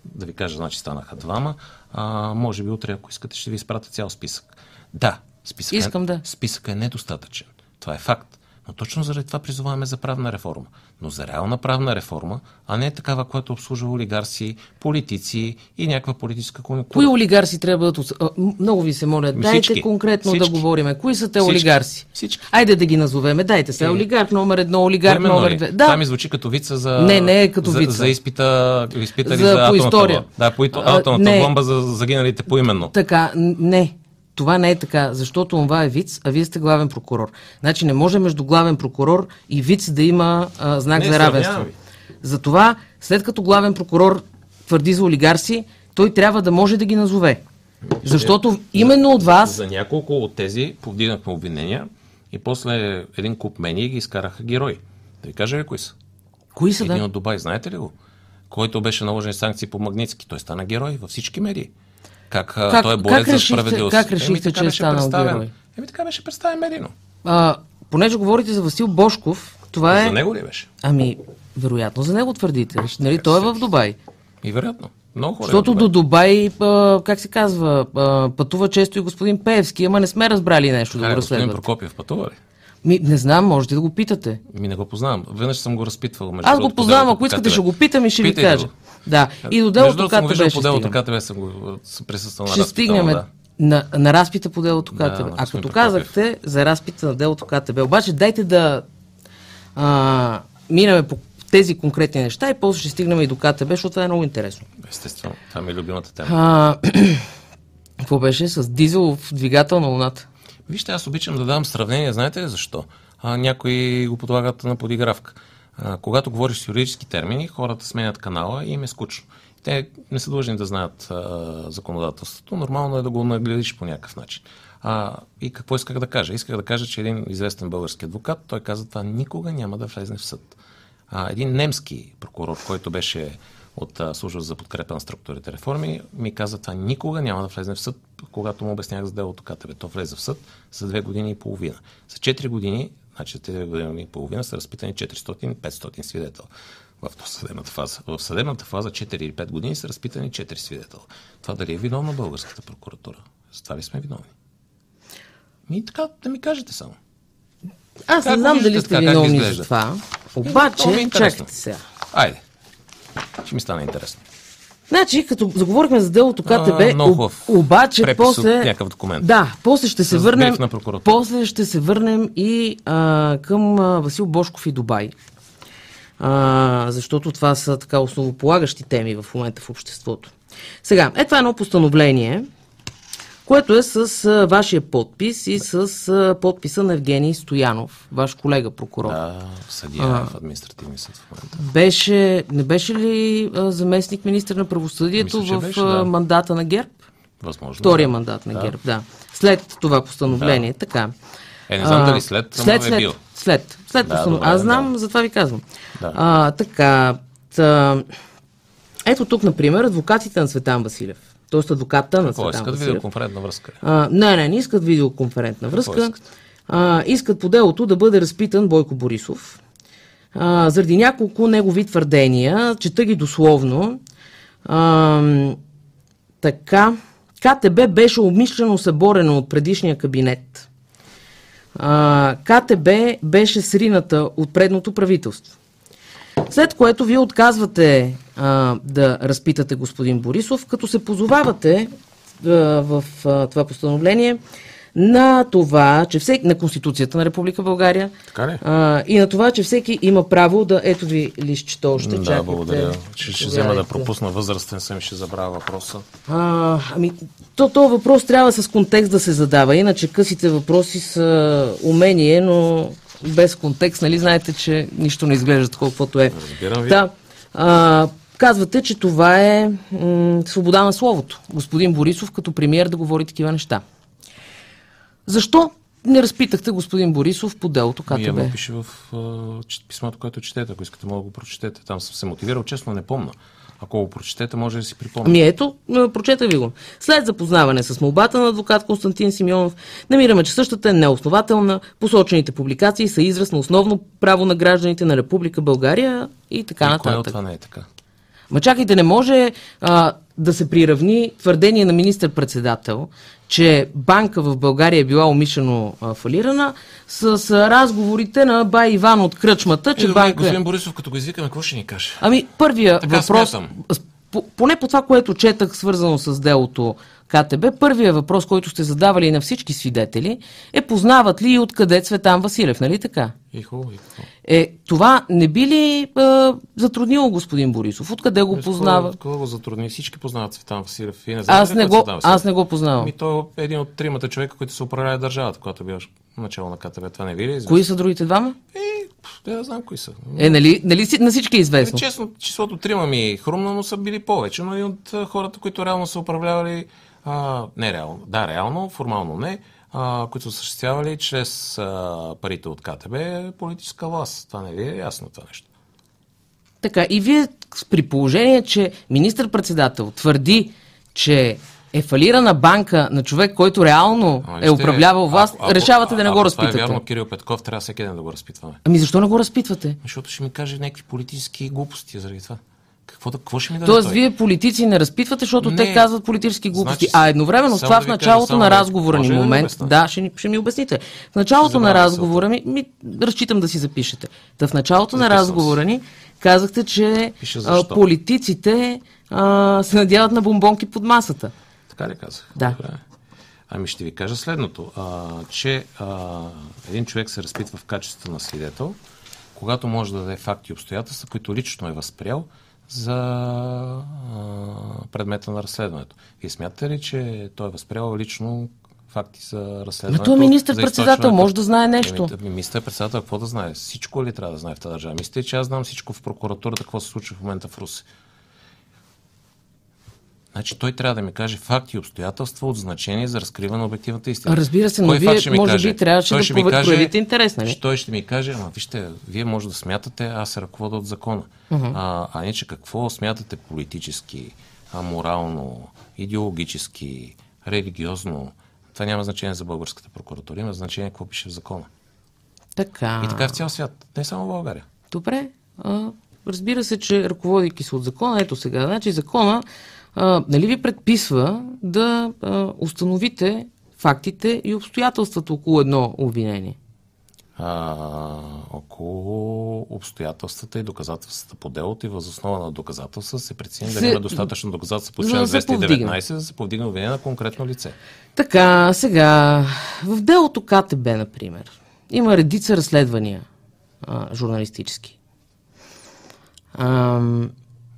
Да ви кажа, значи станаха двама. А, може би утре, ако искате, ще ви изпратя цял списък. Да, списък, Искам да. списък е недостатъчен. Това е факт. Но точно заради това призоваваме за правна реформа. Но за реална правна реформа, а не такава, която обслужва олигарси, политици и някаква политическа конъюнктура. Кои олигарси трябва да... Много ви се моля, дайте всички, конкретно всички, да говориме. Кои са те всички, олигарси? Всички. Айде да ги назовеме. Дайте се. Е, олигарх номер едно, олигарх Временно номер две. Да. Това ми звучи като вица за... Не, не е като за, вица. За, изпита, изпита за, за атомната история. Да, по атомната бомба за загиналите поименно. Така, не. Това не е така, защото това е виц, а вие сте главен прокурор. Значи не може между главен прокурор и виц да има а, знак не, за равенство. Затова, след като главен прокурор твърди за олигарси, той трябва да може да ги назове. Защото именно от вас... За няколко от тези повдигнахме обвинения и после един куп мени ги изкараха герои. Да ви кажа ли кои са? Кои са, един да? от Дубай, знаете ли го? Който беше наложен санкции по Магницки. Той стана герой във всички медии. Как, как той е борец за справедливост. Как решихте, Еми, че е станал герой? Еми така беше представен медийно. А, понеже говорите за Васил Бошков, това е... За него ли беше? Ами, вероятно за него твърдите. Нали, той е в Дубай. И вероятно. Много хора. Защото до Дубай, а, как се казва, а, пътува често и господин Пеевски, ама не сме разбрали нещо да го разследват. Господин Прокопиев пътува ли? Ми, не знам, можете да го питате. Ми не го познавам. Веднъж съм го разпитвал. Между Аз го познавам, ако искате ще го питам и ще ви кажа. Да. И до делото КТБ ще по делото КТБ съм го съм присъствал ще на стигнем да. на, на разпита по делото КТБ. Да, а като казахте за разпита на делото КТБ, обаче дайте да а, минаме по тези конкретни неща и после ще стигнем и до КТБ, защото това е много интересно. Естествено, това ми е любимата тема. А, какво беше с дизелов двигател на Луната? Вижте, аз обичам да давам сравнение, знаете ли защо? А, някои го подлагат на подигравка. А, когато говориш с юридически термини, хората сменят канала и им е скучно. Те не са длъжни да знаят а, законодателството. Нормално е да го нагледиш по някакъв начин. А, и какво исках да кажа? Исках да кажа, че един известен български адвокат, той каза, това никога няма да влезне в съд. А, един немски прокурор, който беше от служба за подкрепа на структурите реформи, ми каза, това никога няма да влезе в съд, когато му обяснях за делото КТБ. То влезе в съд за две години и половина. За 4 години, значи две години и половина са разпитани 400-500 свидетел в съдебната фаза. В съдебната фаза 4 или 5 години са разпитани 4 свидетел. Това дали е виновна българската прокуратура? За това ли сме виновни? Ми така да ми кажете само. Аз не знам дали сте виновни за това. Обаче, чакайте сега. Айде. Ще ми стане интересно. Значи, като заговорихме за делото КТБ, а, обаче после... някакъв документ. Да, после ще се върнем... После ще се върнем и а, към а, Васил Бошков и Дубай. А, защото това са така основополагащи теми в момента в обществото. Сега, е това е едно постановление, което е с а, вашия подпис и с а, подписа на Евгений Стоянов, ваш колега прокурор. Да, съдия а, в административния съд в момента. Беше, не беше ли а, заместник министр на правосъдието Мисля, в беше, да. мандата на ГЕРБ? Възможно. Втория да. мандат на да. ГЕРБ, да. След това постановление, да. така. Е, не знам а, дали след, след, е след, е бил. След, след да, постанов... Аз знам, да. затова ви казвам. Да. А, така, та... ето тук, например, адвокатите на Светан Василев т.е. адвоката на Цветан искат Василев. видеоконферентна връзка? А, не, не, не искат видеоконферентна връзка. Искат? А, искат по делото да бъде разпитан Бойко Борисов. А, заради няколко негови твърдения, чета ги дословно. А, така, КТБ беше обмишлено съборено от предишния кабинет. А, КТБ беше срината от предното правителство. След което вие отказвате а, да разпитате господин Борисов, като се позовавате а, в а, това постановление на това, че всеки, на Конституцията на Република България а, и на това, че всеки има право да, ето ви листчето още, Да, чакайте. благодаря. Ще, ще взема да пропусна възрастен съм и ще забравя въпроса. А, ами, то, то въпрос трябва с контекст да се задава, иначе късите въпроси са умение, но без контекст, нали знаете, че нищо не изглежда такова, каквото е. Разбирам ви. Да. А, казвате, че това е м- свобода на словото. Господин Борисов като премиер да говори такива неща. Защо не разпитахте господин Борисов по делото Ми КТБ? Ева пише в а, писмото, което четете. Ако искате, мога да го прочетете. Там съм се мотивирал, честно не помна. Ако го прочетете, може да си припомня. Ами ето, прочета ви го. След запознаване с молбата на адвокат Константин Симеонов, намираме, че същата е неоснователна. Посочените публикации са израз на основно право на гражданите на Република България и така И кое от нататък. това не е така? Ма чакайте, не може а, да се приравни твърдение на министър-председател, че банка в България е била умишлено фалирана, с, с разговорите на Бай Иван от кръчмата, че Е, банка... господин Борисов, като го извикаме, какво ще ни каже? Ами, първия Така въпрос, смятам. поне по това, което четах, свързано с делото КТБ, първия въпрос, който сте задавали на всички свидетели, е познават ли и откъде Цветан Василев, нали така? И хубаво, и какво? Е, това не би ли а, затруднило господин Борисов? Откъде го познава? Какво го затрудни? Всички познават Цветан Василев. Вие не знаете Аз не, е го, Василев? аз не го познавам. Ами той е един от тримата човека, които са управляли държавата, когато бях начало на КТБ. Това не ви ли е известно? Кои са другите двама? Е, пф, да, да знам кои са. Е, нали, нали на всички е известно? Ами, честно, числото трима ми е хрумна, но са били повече. Но и от хората, които реално са управлявали, а, не реално, да, реално, формално не, а, които са осъществявали чрез а, парите от КТБ политическа власт. Това не ви е ясно това нещо. Така, и вие при положение, че министър-председател твърди, че е фалирана банка на човек, който реално Ама, е управлявал власт, ако- ако- решавате да не го разпитате. Това е вярно, Кирил Петков, трябва всеки ден да го разпитваме. Ами защо не го разпитвате? Защото ще ми каже някакви политически глупости заради това. Какво, да, какво ще ми даде Тоест, той? вие политици не разпитвате, защото Не. те казват политически глупости. Значи, а едновременно с това да в кажа, началото само на да- разговора ни да момент, обясня? да, ще, ще ми обясните. В началото на разговора ми, ми, разчитам да си запишете. Та в началото на Записвам разговора ни казахте, че а, политиците а, се надяват на бомбонки под масата. Така ли казах? Да. Ами ще ви кажа следното, а, че а, един човек се разпитва в качеството на свидетел, когато може да даде факти и обстоятелства, които лично е възприял за предмета на разследването. Вие смятате ли, че той е възприял лично факти за разследването? той е министър-председател, за източването? може да знае нещо. Еми, Министър-председател какво да знае? Всичко ли трябва да знае в тази държава? Мислите, ли, че аз знам всичко в прокуратурата, какво се случва в момента в Руси? Значи той трябва да ми каже факти и обстоятелства от значение за разкриване на обективната истина. Разбира се, но Кой вие, може каже? би, трябваше Той да ще ми каже- проявите интерес, нали? Той ще ми каже, ама вижте, вие може да смятате, аз се ръководя от закона. А, а не, че какво смятате политически, а, морално, идеологически, религиозно. Това няма значение за българската прокуратура, има значение какво пише в закона. Така. И така в цял свят, не само в България. Добре. А, разбира се, че ръководейки се от закона, ето сега, значи закона а, нали ви предписва да а, установите фактите и обстоятелствата около едно обвинение. а, около обстоятелствата и доказателствата по делото и възоснова на доказателства се прецени Се- дали има достатъчно доказателства по член да се 219, повдигне. за да се повдигне обвинение на конкретно лице. Така, сега, в делото КТБ, например, има редица разследвания а, журналистически. Ам,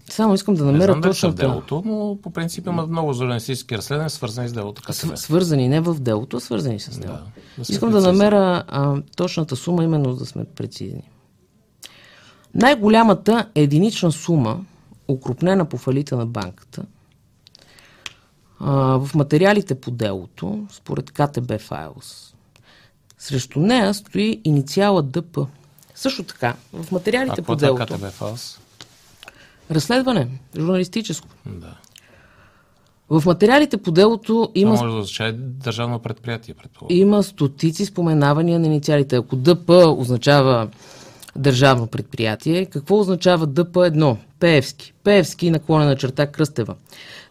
само искам да Не намеря знам дали са в точно делото, но по принцип има много журналистически разследвания, свързани с делото КТБ. свързани не в делото, а свързани с него. да се Искам да прецизира. намеря а, точната сума, именно да сме прецизни. Най-голямата единична сума, укрупнена по фалита на банката, а, в материалите по делото, според КТБ Files, срещу нея стои инициала ДП. Също така, в А материалите какво по е делото, КТБ фалс? Разследване, журналистическо. Да. В материалите по делото Това има може да означава държавно предприятие, предполагам. Има стотици споменавания на инициалите. Ако ДП означава държавно предприятие, какво означава ДП1? Пеевски. Пеевски наклонена черта Кръстева.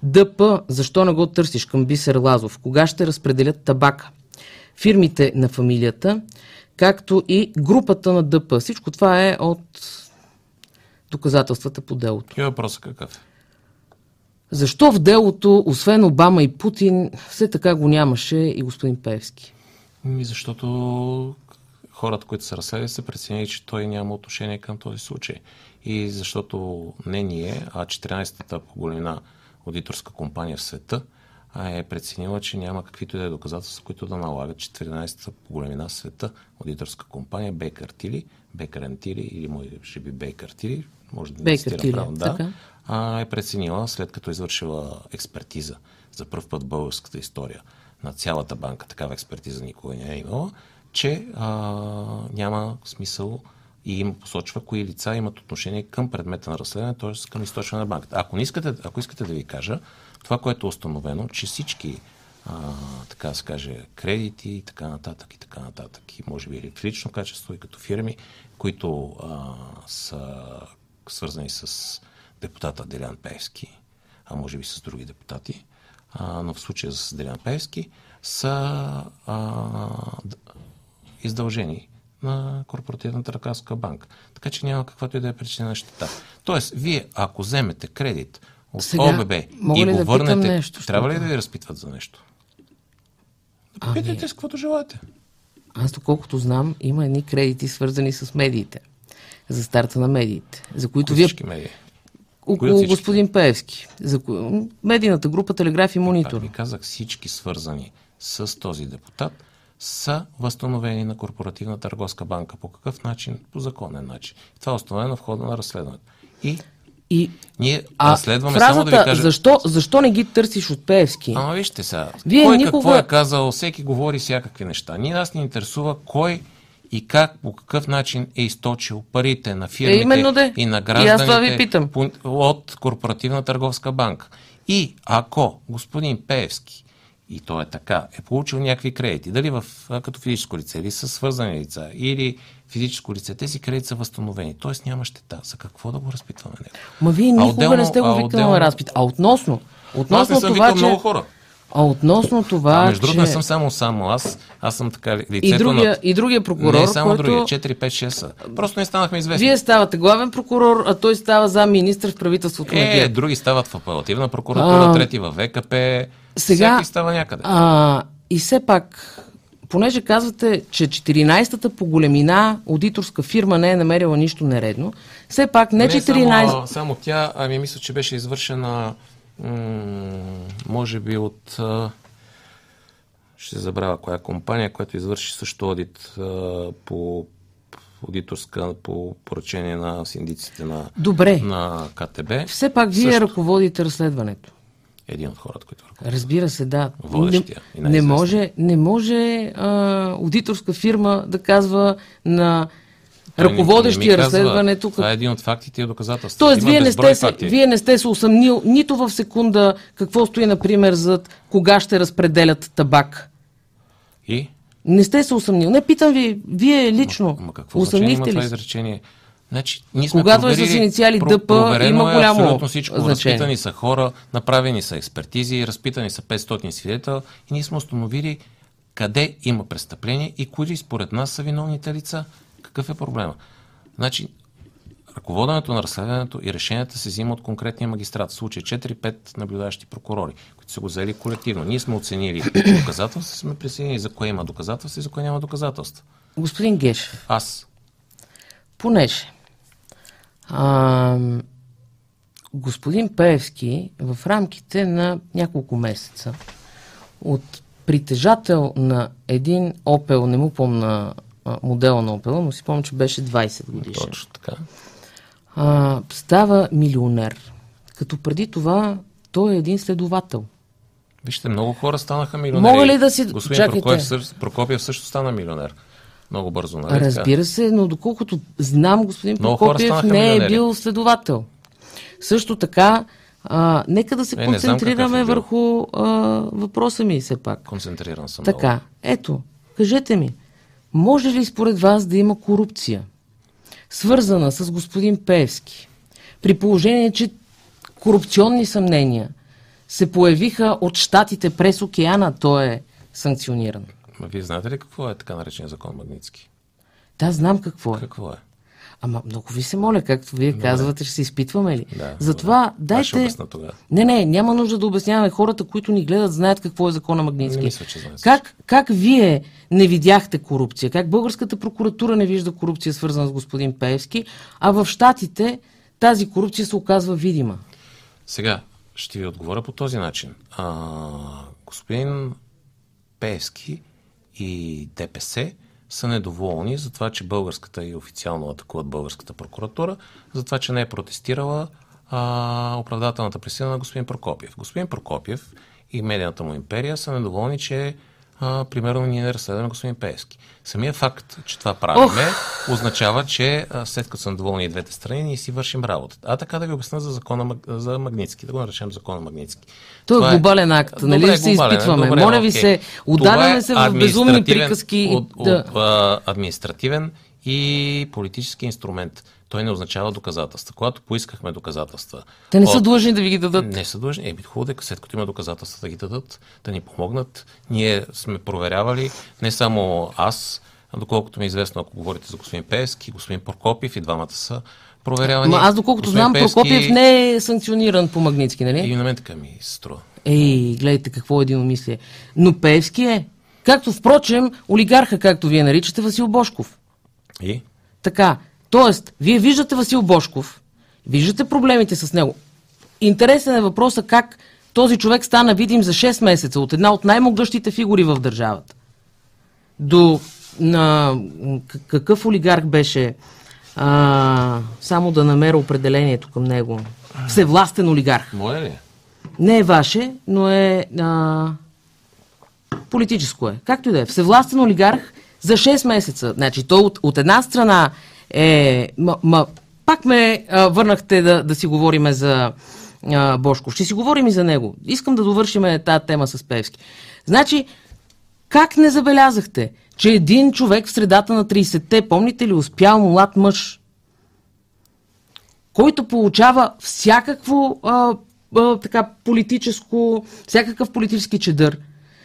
ДП, защо не го търсиш към Бисер Лазов? Кога ще разпределят табака? Фирмите на фамилията, както и групата на ДП. Всичко това е от доказателствата по делото. И въпросът какъв е? Защо в делото, освен Обама и Путин, все така го нямаше и господин Певски? Ми, защото хората, които са разследвали, са преценили, че той няма отношение към този случай. И защото не ние, а 14-та по големина аудиторска компания в света е преценила, че няма каквито и да е доказателства, които да налагат 14-та по големина в света аудиторска компания Бейкър Тили, Бейкър Антили или може би Бейкър Тили, може да не цитирам правилно, да, а, е преценила, след като е извършила експертиза за първ път българската история на цялата банка, такава експертиза никога не е имала, че а, няма смисъл и има посочва кои лица имат отношение към предмета на разследване, т.е. към източване на банката. Ако, не искате, ако искате да ви кажа, това, което е установено, че всички а, така се каже, кредити и така нататък и така нататък. И може би в лично качество и като фирми, които а, са свързани с депутата Делян Певски, а може би с други депутати, а, но в случая с Делян Певски, са а, издължени на Корпоративната ръкавска банка. Така че няма каквато и да е причина на щета. Тоест, вие ако вземете кредит от Сега, ОББ и го да върнете, нещо, трябва ли да ви разпитват за нещо? Ами... Питайте с каквото желаете. Аз, доколкото знам, има едни кредити, свързани с медиите. За старта на медиите. За които вие... медии? Около господин Певски. За медийната група Телеграф и Монитор. ви казах всички свързани с този депутат са възстановени на Корпоративна търговска банка. По какъв начин? По законен начин. Това е установено в хода на разследването. И и ние а разследваме фразата, само да ви кажа... Защо, защо не ги търсиш от Певски? Ама вижте сега. Вие кой никога... какво е казал, всеки говори всякакви неща. Ние нас ни интересува кой и как, по какъв начин е източил парите на фирмите е, именно де. и на гражданите и ви от Корпоративна търговска банка. И ако господин Певски и то е така, е получил някакви кредити, дали в, като физическо лице, или са свързани лица, или физическо лице, тези кредити са възстановени. Тоест няма щета. За какво да го разпитваме него? Ма вие никога отделно, не сте го отделно... на разпит. А относно, относно аз не съм това, че... много хора. А относно това, а, между другото, че... не съм само само аз. Аз съм така лицето и другия, на... И другия прокурор, Не само който... другия, 4, 5, 6 са. Просто не станахме известни. Вие ставате главен прокурор, а той става за министр в правителството е, на други стават в апелативна прокуратура, а... трети в ВКП. Сега, Всеки става някъде. А, и все пак, понеже казвате, че 14-та по големина аудиторска фирма не е намерила нищо нередно, все пак не, не 14... Само, само тя, ами мисля, че беше извършена може би от ще забравя коя компания, която извърши също одит по аудиторска по поръчение на синдиците на, Добре. на КТБ. Все пак вие също... ръководите разследването. Един от хората, които ръководят. Разбира се, да. Водещия. Не, не може, не може а, аудиторска фирма да казва на ръководещия разследването. Това е един от фактите и доказателства. Тоест, вие не, сте се, вие не сте се усъмнил нито в секунда какво стои, например, за кога ще разпределят табак. И? Не сте се усъмнил. Не, питам ви, вие лично. Ма, ма какво усъмнихте има ли? това изречение? Значи, ние сме Когато е с инициали ДП, има е голямо абсолютно всичко. Значение. Разпитани са хора, направени са експертизи, разпитани са 500 свидетел и ние сме установили къде има престъпление и кои според нас са виновните лица. Какъв е проблема? Значи, ръководенето на разследването и решенията се взима от конкретния магистрат. В случай 4-5 наблюдаващи прокурори, които са го взели колективно. Ние сме оценили доказателства, сме присъединили за кое има доказателства и за кое няма доказателства. Господин Гешев. Аз. Понеже а, господин Певски в рамките на няколко месеца от притежател на един Опел, не му помна модела на Opel, но си помня, че беше 20 годишен. Точно така. А, става милионер. Като преди това той е един следовател. Вижте, много хора станаха милионери. Мога ли да си... Господин Чакайте. Прокопиев, Прокопиев също стана милионер. Много бързо, нали? Разбира се, но доколкото знам, господин много Прокопиев не е бил следовател. Също така, а, нека да се е, концентрираме е върху а, въпроса ми все пак. Концентриран съм. Така, много. ето, кажете ми, може ли според вас да има корупция, свързана с господин Певски, при положение, че корупционни съмнения се появиха от щатите през океана, той е санкциониран? Вие знаете ли какво е така наречен закон Магницки? Да, знам какво е. Какво е? Ама много ви се моля, както вие Добре. казвате, ще се изпитваме ли? Да, Затова ще дайте... Не, не, няма нужда да обясняваме. Хората, които ни гледат, знаят какво е закона Магнитски. Не мисля, че знаят Как, как вие не видяхте корупция? Как българската прокуратура не вижда корупция, свързана с господин Пеевски, а в Штатите тази корупция се оказва видима? Сега ще ви отговоря по този начин. А, господин Певски и ДПС са недоволни за това, че българската и официално атакуват българската прокуратура, за това, че не е протестирала а, оправдателната присъда на господин Прокопиев. Господин Прокопиев и медийната му империя са недоволни, че а, примерно ние не разследваме господин Певски. Самия факт, че това правиме, означава, че а, след като са недоволни и двете страни, ние си вършим работата. А така да ви обясня за закона за Магнитски, да го наречем закона Магнитски. Той Това е глобален акт, нали Добре, се изпитваме. добре, Моля ви окей. се, ударяме се Това е в безумни приказки. От, Да. от, а, административен и политически инструмент. Той не означава доказателства. Когато поискахме доказателства. Те не са от- длъжни да ви ги дадат. не са длъжни. Еми, хубаво е, след като има доказателства да ги дадат, да ни помогнат. Ние сме проверявали, не само аз, а доколкото ми е известно, ако говорите за господин Пески, господин Прокопиев и двамата са проверявани. Ма аз доколкото Господин знам, Пеевски- Прокопиев не е санкциониран по Магнитски, нали? И на мен така ми се струва. Ей, гледайте какво единомислие. Но Пеевски е. Както, впрочем, олигарха, както вие наричате, Васил Бошков. И? Така, тоест, вие виждате Васил Бошков, виждате проблемите с него. Интересен е въпросът как този човек стана видим за 6 месеца от една от най-могъщите фигури в държавата. До на, какъв олигарх беше, а, само да намеря определението към него. Всевластен олигарх. Моля ли? Не е ваше, но е а, политическо е. Както и да е. Всевластен олигарх за 6 месеца. Значи той от, от една страна е... Ма, ма, пак ме а, върнахте да, да си говориме за а, Бошко. Ще си говорим и за него. Искам да довършиме тази тема с Певски. Значи, как не забелязахте, че един човек в средата на 30-те, помните ли, успял млад мъж, който получава всякакво а, а, така политическо, всякакъв политически чедър,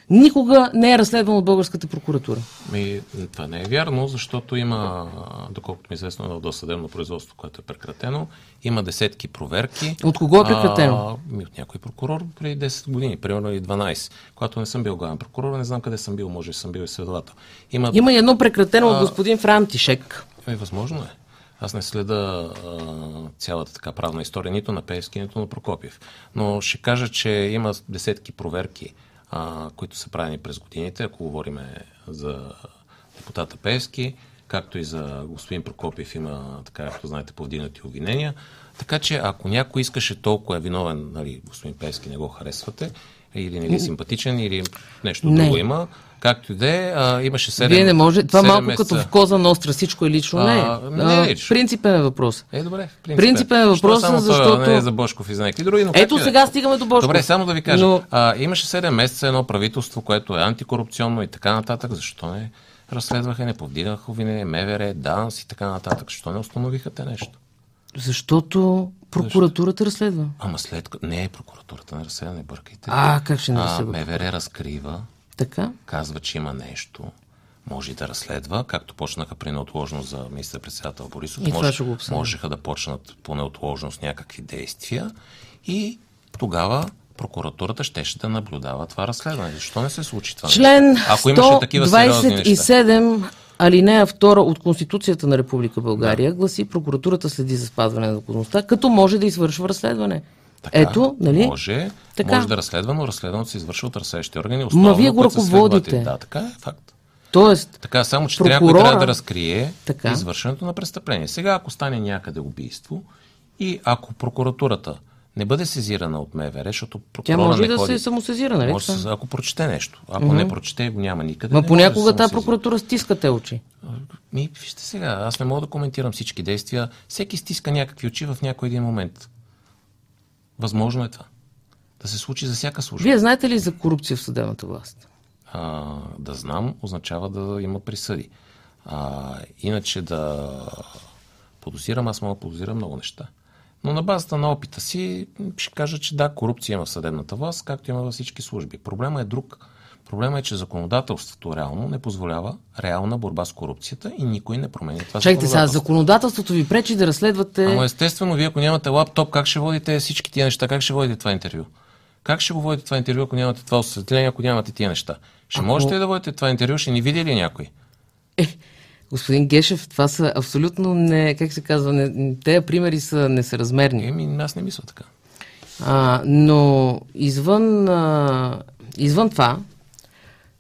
никога не е разследван от българската прокуратура. Ми, това не е вярно, защото има, доколкото ми е известно, едно досъдебно производство, което е прекратено. Има десетки проверки. От кого е прекратено? А, ми от някой прокурор преди 10 години, примерно и 12. Когато не съм бил главен прокурор, не знам къде съм бил, може и съм бил изследовател. Има, Има и едно прекратено от А, господин Франтишек. е, възможно е. Аз не следа а, цялата така правна история, нито на Певски, нито на Прокопиев. Но ще кажа, че има десетки проверки, а, които са правени през годините, ако говорим за депутата Певски, както и за господин Прокопиев има, така както знаете, повдигнати обвинения. Така че, ако някой искаше толкова е виновен, нали, господин Певски не го харесвате, или не ви е симпатичен, или нещо Не. друго има, както и да е, имаше 7 Вие не може. Това малко месеца. като в коза ностра, всичко е лично. Не, А, е. не е лично. Принципен е въпрос. Е, добре. В Принципен е Що въпросът, само това, защото- Не е за Бошков и за някакви други, но Ето да е. сега стигаме до Бошков. Добре, само да ви кажа. Но- А, имаше 7 месеца едно правителство, което е антикорупционно и така нататък. Защо не разследваха, не повдигаха обвинение, МВР, ДАНС и така нататък? Защо не установиха те нещо? Защото прокуратурата разследва. Ама след като... Не е прокуратурата, не разследва, не бъркайте. А, как ще не разследва? МВР разкрива, Така? казва, че има нещо, може и да разследва, както почнаха при неотложност за министър-председател Борисов. И може, можеха да почнат по неотложност някакви действия и тогава прокуратурата щеше да наблюдава това разследване. Защо не се случи това? Член нещо? Ако имаше такива сериозни неща. 127 алинея 2 от Конституцията на Република България гласи прокуратурата следи за спазване на законността, като може да извършва разследване. Така, Ето, нали? Може, Така. може да разследва, но разследването се извършва от разследващи органи. Основно, вие го ръководите. Да, така е факт. Тоест, Така, само че Прокурора- трябва да разкрие Така. извършването на престъпление. Сега, ако стане някъде убийство и ако прокуратурата не бъде сезирана от МВР, защото тя може не да ходи, се самосезира, нали? може, с- ако прочете нещо. Ако не прочете, го няма никъде. Ма да понякога се тази прокуратура стиска те очи. Ми, вижте сега, аз не мога да коментирам всички действия. Всеки стиска някакви очи в някой един момент. Възможно е това. Да се случи за всяка служба. Вие знаете ли за корупция в съдебната власт? а, да знам, означава да има присъди. А, иначе да подозирам, аз мога да подозирам много неща. Но на базата на опита си ще кажа, че да, корупция има в съдебната власт, както има във всички служби. Проблема е друг. Проблема е, че законодателството реално не позволява реална борба с корупцията и никой не променя това Чакайте сега, законодателство. законодателството ви пречи да разследвате... Ама естествено, вие ако нямате лаптоп, как ще водите всички тия неща? Как ще водите това интервю? Как ще го водите това интервю, ако нямате това осветление, ако нямате тия неща? Ще Ако- можете ли да водите това интервю? Ще ни види ли някой? Е, господин Гешев, това са абсолютно не... Как се казва? Не, тези примери са несъразмерни. Еми, аз не мисля така. А, но извън, а, извън това,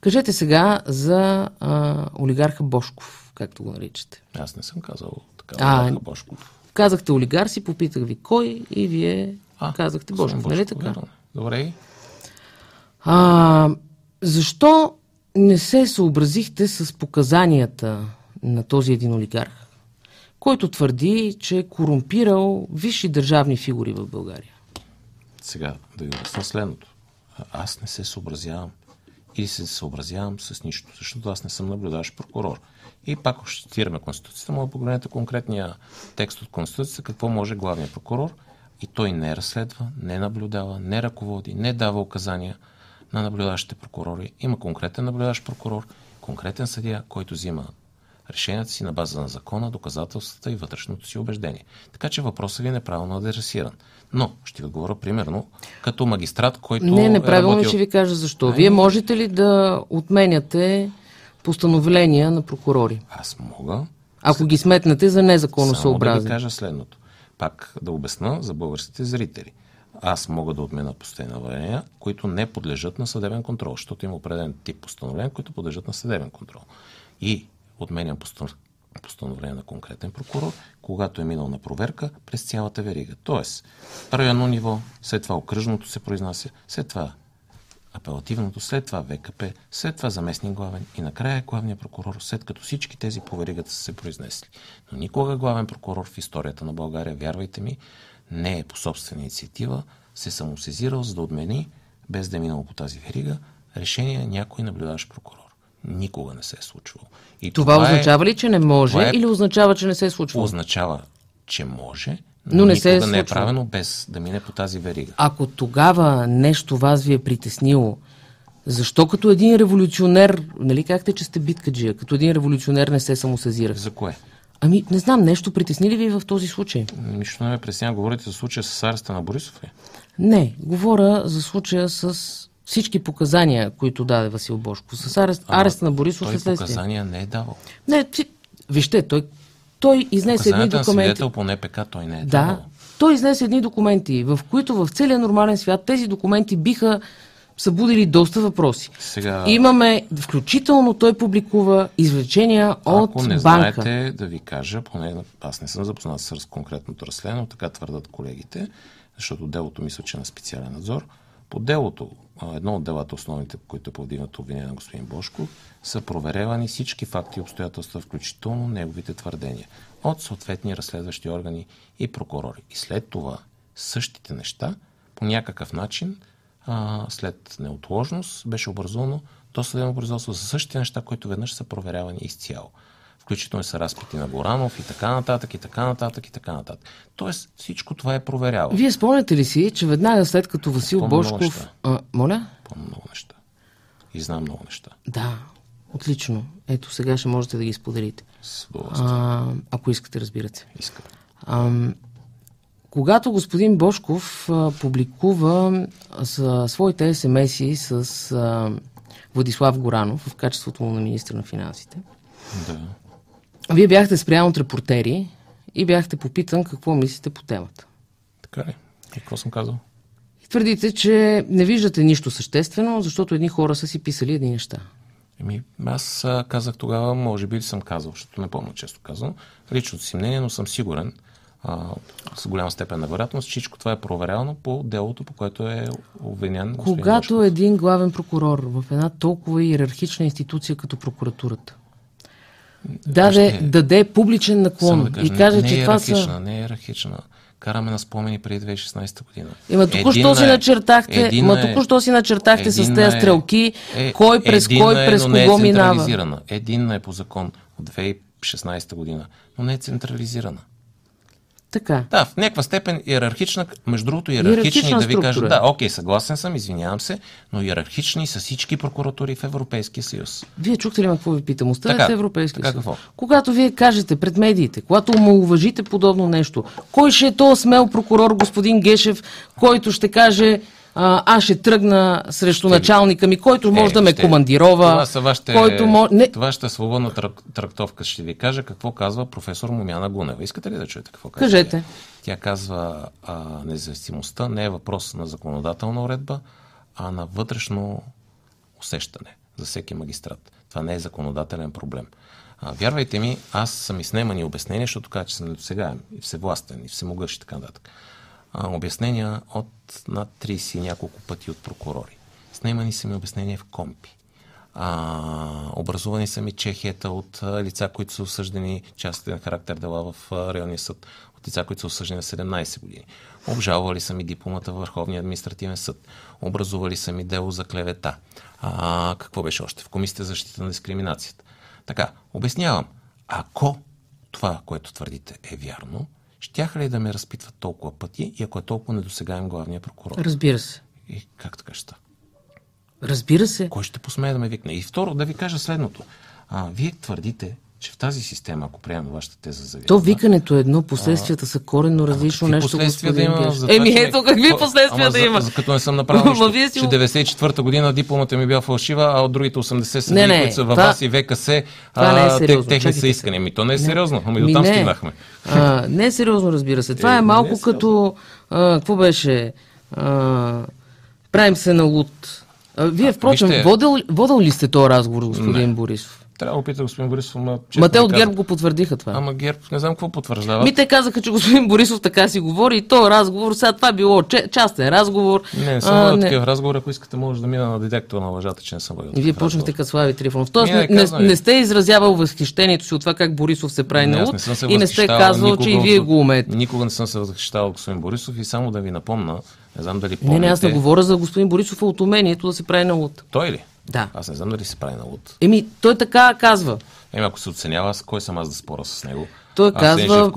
кажете сега за а, олигарха Бошков, както го наричате. Аз не съм казал така. А, Олега Бошков. Казахте олигарх си, попитах ви кой и вие А, казахте господин Бошков, нали Бошков, така? верно. Добре. А, защо не се съобразихте с показанията на този един олигарх, който твърди, че е корумпирал висши държавни фигури в България? Сега да ви обясня следното. Аз не се съобразявам и се съобразявам с нищо, защото аз не съм наблюдаващ прокурор. И пак ще цитираме Конституцията, може да погледнете конкретния текст от Конституцията, какво може главният прокурор и той не разследва, не наблюдава, не ръководи, не дава указания на наблюдаващите прокурори. Има конкретен наблюдаващ прокурор, конкретен съдия, който взима решенията си на база на закона, доказателствата и вътрешното си убеждение. Така че въпросът ви е неправилно адресиран. Но ще ви говоря примерно като магистрат, който Не, неправилно е работил... ще ви кажа защо. Вие можете ли да отменяте постановления на прокурори, Аз мога ако ги сметнете за само да ви незаконосъобразни? кажа следното. Пак да обясна за българските зрители. Аз мога да отмена постановления, които не подлежат на съдебен контрол, защото има определен тип постановления, които подлежат на съдебен контрол. И постан- постановление на конкретен прокурор, когато е минал на проверка през цялата верига. Тоест, районно ниво, след това окръжното се произнася, след това апелативното, след това ВКП, след това заместник главен и накрая главния прокурор, след като всички тези по веригата са се произнесли. Но никога главен прокурор в историята на България, вярвайте ми, не е по собствена инициатива се самосезирал, за да отмени, без да е минал по тази верига, решение някой наблюдаващ прокурор. Никога не се е случвало. И Това, е- означава ли, че не може това е- или означава, че не се е случвало? означава, че може, Но но не се е не е правено без да мине по тази верига. Ако тогава нещо вас ви е притеснило, защо като един революционер, нали какте, че сте биткаджия, като един революционер не се самосезирах? За кое? Ами, не знам, нещо притесни ли ви в този случай? Нищо не ме преснява. Говорите за случая с ареста на Борисов ли? Не, говоря за случая с всички показания, които даде Васил Бошков. С арест, ареста на Борисов Той следствие. показания не е давал. Не, ти, вижте, той, той изнесе едни на документи. свидетел по НПК той не е Да, давал. той изнесе едни документи, в които в целия нормален свят тези документи биха събудили доста въпроси. Сега, Имаме, включително той публикува извлечения от ако не банка. знаете, да ви кажа, поне аз не съм запознат с конкретното разследване, но така твърдат колегите, защото делото мисля, че е на специален надзор. По делото, едно от делата, основните, по които е повдигнато обвинение на господин Бошков, са проверявани всички факти и обстоятелства, включително неговите твърдения, от съответни разследващи органи и прокурори. И след това същите неща, по някакъв начин, а, след неотложност, беше образувано досъдебно производство за същите неща, които веднъж са проверявани изцяло. Включително са разпити на Горанов и така нататък, и така нататък, и така нататък. Тоест всичко това е проверявано. Вие спомняте ли си, че веднага след като Васил Помня Бошков... А, моля? Помня много неща. И знам много неща. Да, отлично. Ето, сега ще можете да ги споделите. А, ако искате, разбирате. Искам. Ам, когато господин Бошков а, публикува с, своите СМС-и с а, Владислав Горанов в качеството му на министр на финансите, Да. Вие бяхте спрямо от репортери и бяхте попитан какво мислите по темата. Така ли? И какво съм казал? И твърдите, че не виждате нищо съществено, защото едни хора са си писали едни неща. Еми, аз казах тогава, може би съм казал, защото не помня често казвам, личното си мнение, но съм сигурен а, с голяма степен на вероятност, всичко това е проверявано по делото, по което е господин Когато Бошков. един главен прокурор в една толкова иерархична институция като прокуратурата даде, Вижте, даде публичен наклон да кажа, и каже, не че е това са... не е иерархична. Караме на спомени преди 2016 година. Има току-що си е- начертахте, ма е- току-що си начертахте с тези е- стрелки, е- кой през кой, е, през но не е кого минава. централизирана. Единна е по закон от 2016 година, но не е централизирана. Така. Да, в някаква степен иерархична, между другото иерархични, да ви кажа, структура. да, окей, съгласен съм, извинявам се, но иерархични са всички прокуратури в Европейския съюз. Вие чухте ли ме какво ви питам? Оставете Така, Европейския така съюз. какво? Когато вие кажете пред медиите, когато омалуважите подобно нещо, кой ще е този смел прокурор, господин Гешев, който ще каже а, аз ще тръгна срещу началника ми, който може Е, да ме ще- командирова, Това са вашите, който може... Не, това ще е свободна трак- трактовка. Ще ви кажа какво казва професор Момяна Гунева. Искате ли да чуете какво казва? Кажете. тя? Тя казва, а, независимостта не е въпрос на законодателна уредба, а на вътрешно усещане за всеки магистрат. Това не е законодателен проблем. А, вярвайте ми, аз съм и снемани обяснения, защото казва, че съм недосегаем и всевластен, и всемогъщ и така нататък. А, обяснения от над 30 и няколко пъти от прокурори. Снемани са ми обяснения в компи. А, образувани са ми чехията от а, лица, които са осъждани частен характер дела в а, районния съд, от лица, които са осъждани на 17 години. Обжалвали са ми дипломата в Върховния административен съд. Образували са ми дело за клевета. А, какво беше още? В Комисията за защита на дискриминацията. Така, обяснявам. Ако това, което твърдите е вярно, щяха ли да ме разпитват толкова пъти и ако е толкова недосегаем главния прокурор? разбира се. И как така ще? Разбира се. Кой ще посмее да ме викне? И второ, да ви кажа следното. А, вие твърдите, че в тази система, ако приемем вашата теза за То вярна, викането е едно, последствията са коренно различно какви нещо, последствия да има? Гешев. за това, Еми ето какви последствия Ама да има. За, като не съм направил нищо, вие си че го- 94-та година дипломата ми била фалшива, а от другите 80 съдии, Не, не, които са във това- вас и ВКС, не е а, те, техни са искани. Ами то не е сериозно. Ами Ми до там не. стигнахме. А, не е сериозно, разбира се. Това Е, е не малко е като... А, какво беше? А, правим се на луд. А, вие, впрочем, водил, водил ли сте този разговор, господин Борисов? Трябва да опита господин Борисов, честно Ма те от. ГЕРБ го потвърдиха това. Ама ГЕРБ, не знам какво потвърждава. Ми те казаха, че господин Борисов така си говори и то разговор, сега това било че, частен разговор. Не, не съм А, не. такива разговори, ако искате, може да мина на детектора на лъжата, че не съм водил. Вие почнахте разговор. като Слави Трифонов. Тоест, Ние не, не не, не сте изразявал възхищението си от това как Борисов се прави Не, на луд не и не сте казвал, че и вие го умеете. Никога не съм се възхищавал господин Борисов и само да ви напомна, не знам дали Не, помните. не, аз не говоря за господин Борисов, а от умението да се прави на луд. Той ли? Да. Аз не знам дали се прави на луд. Еми, той така казва. Еми, ако се оценява, аз кой съм аз да спора с него? Той аз казва- съм жив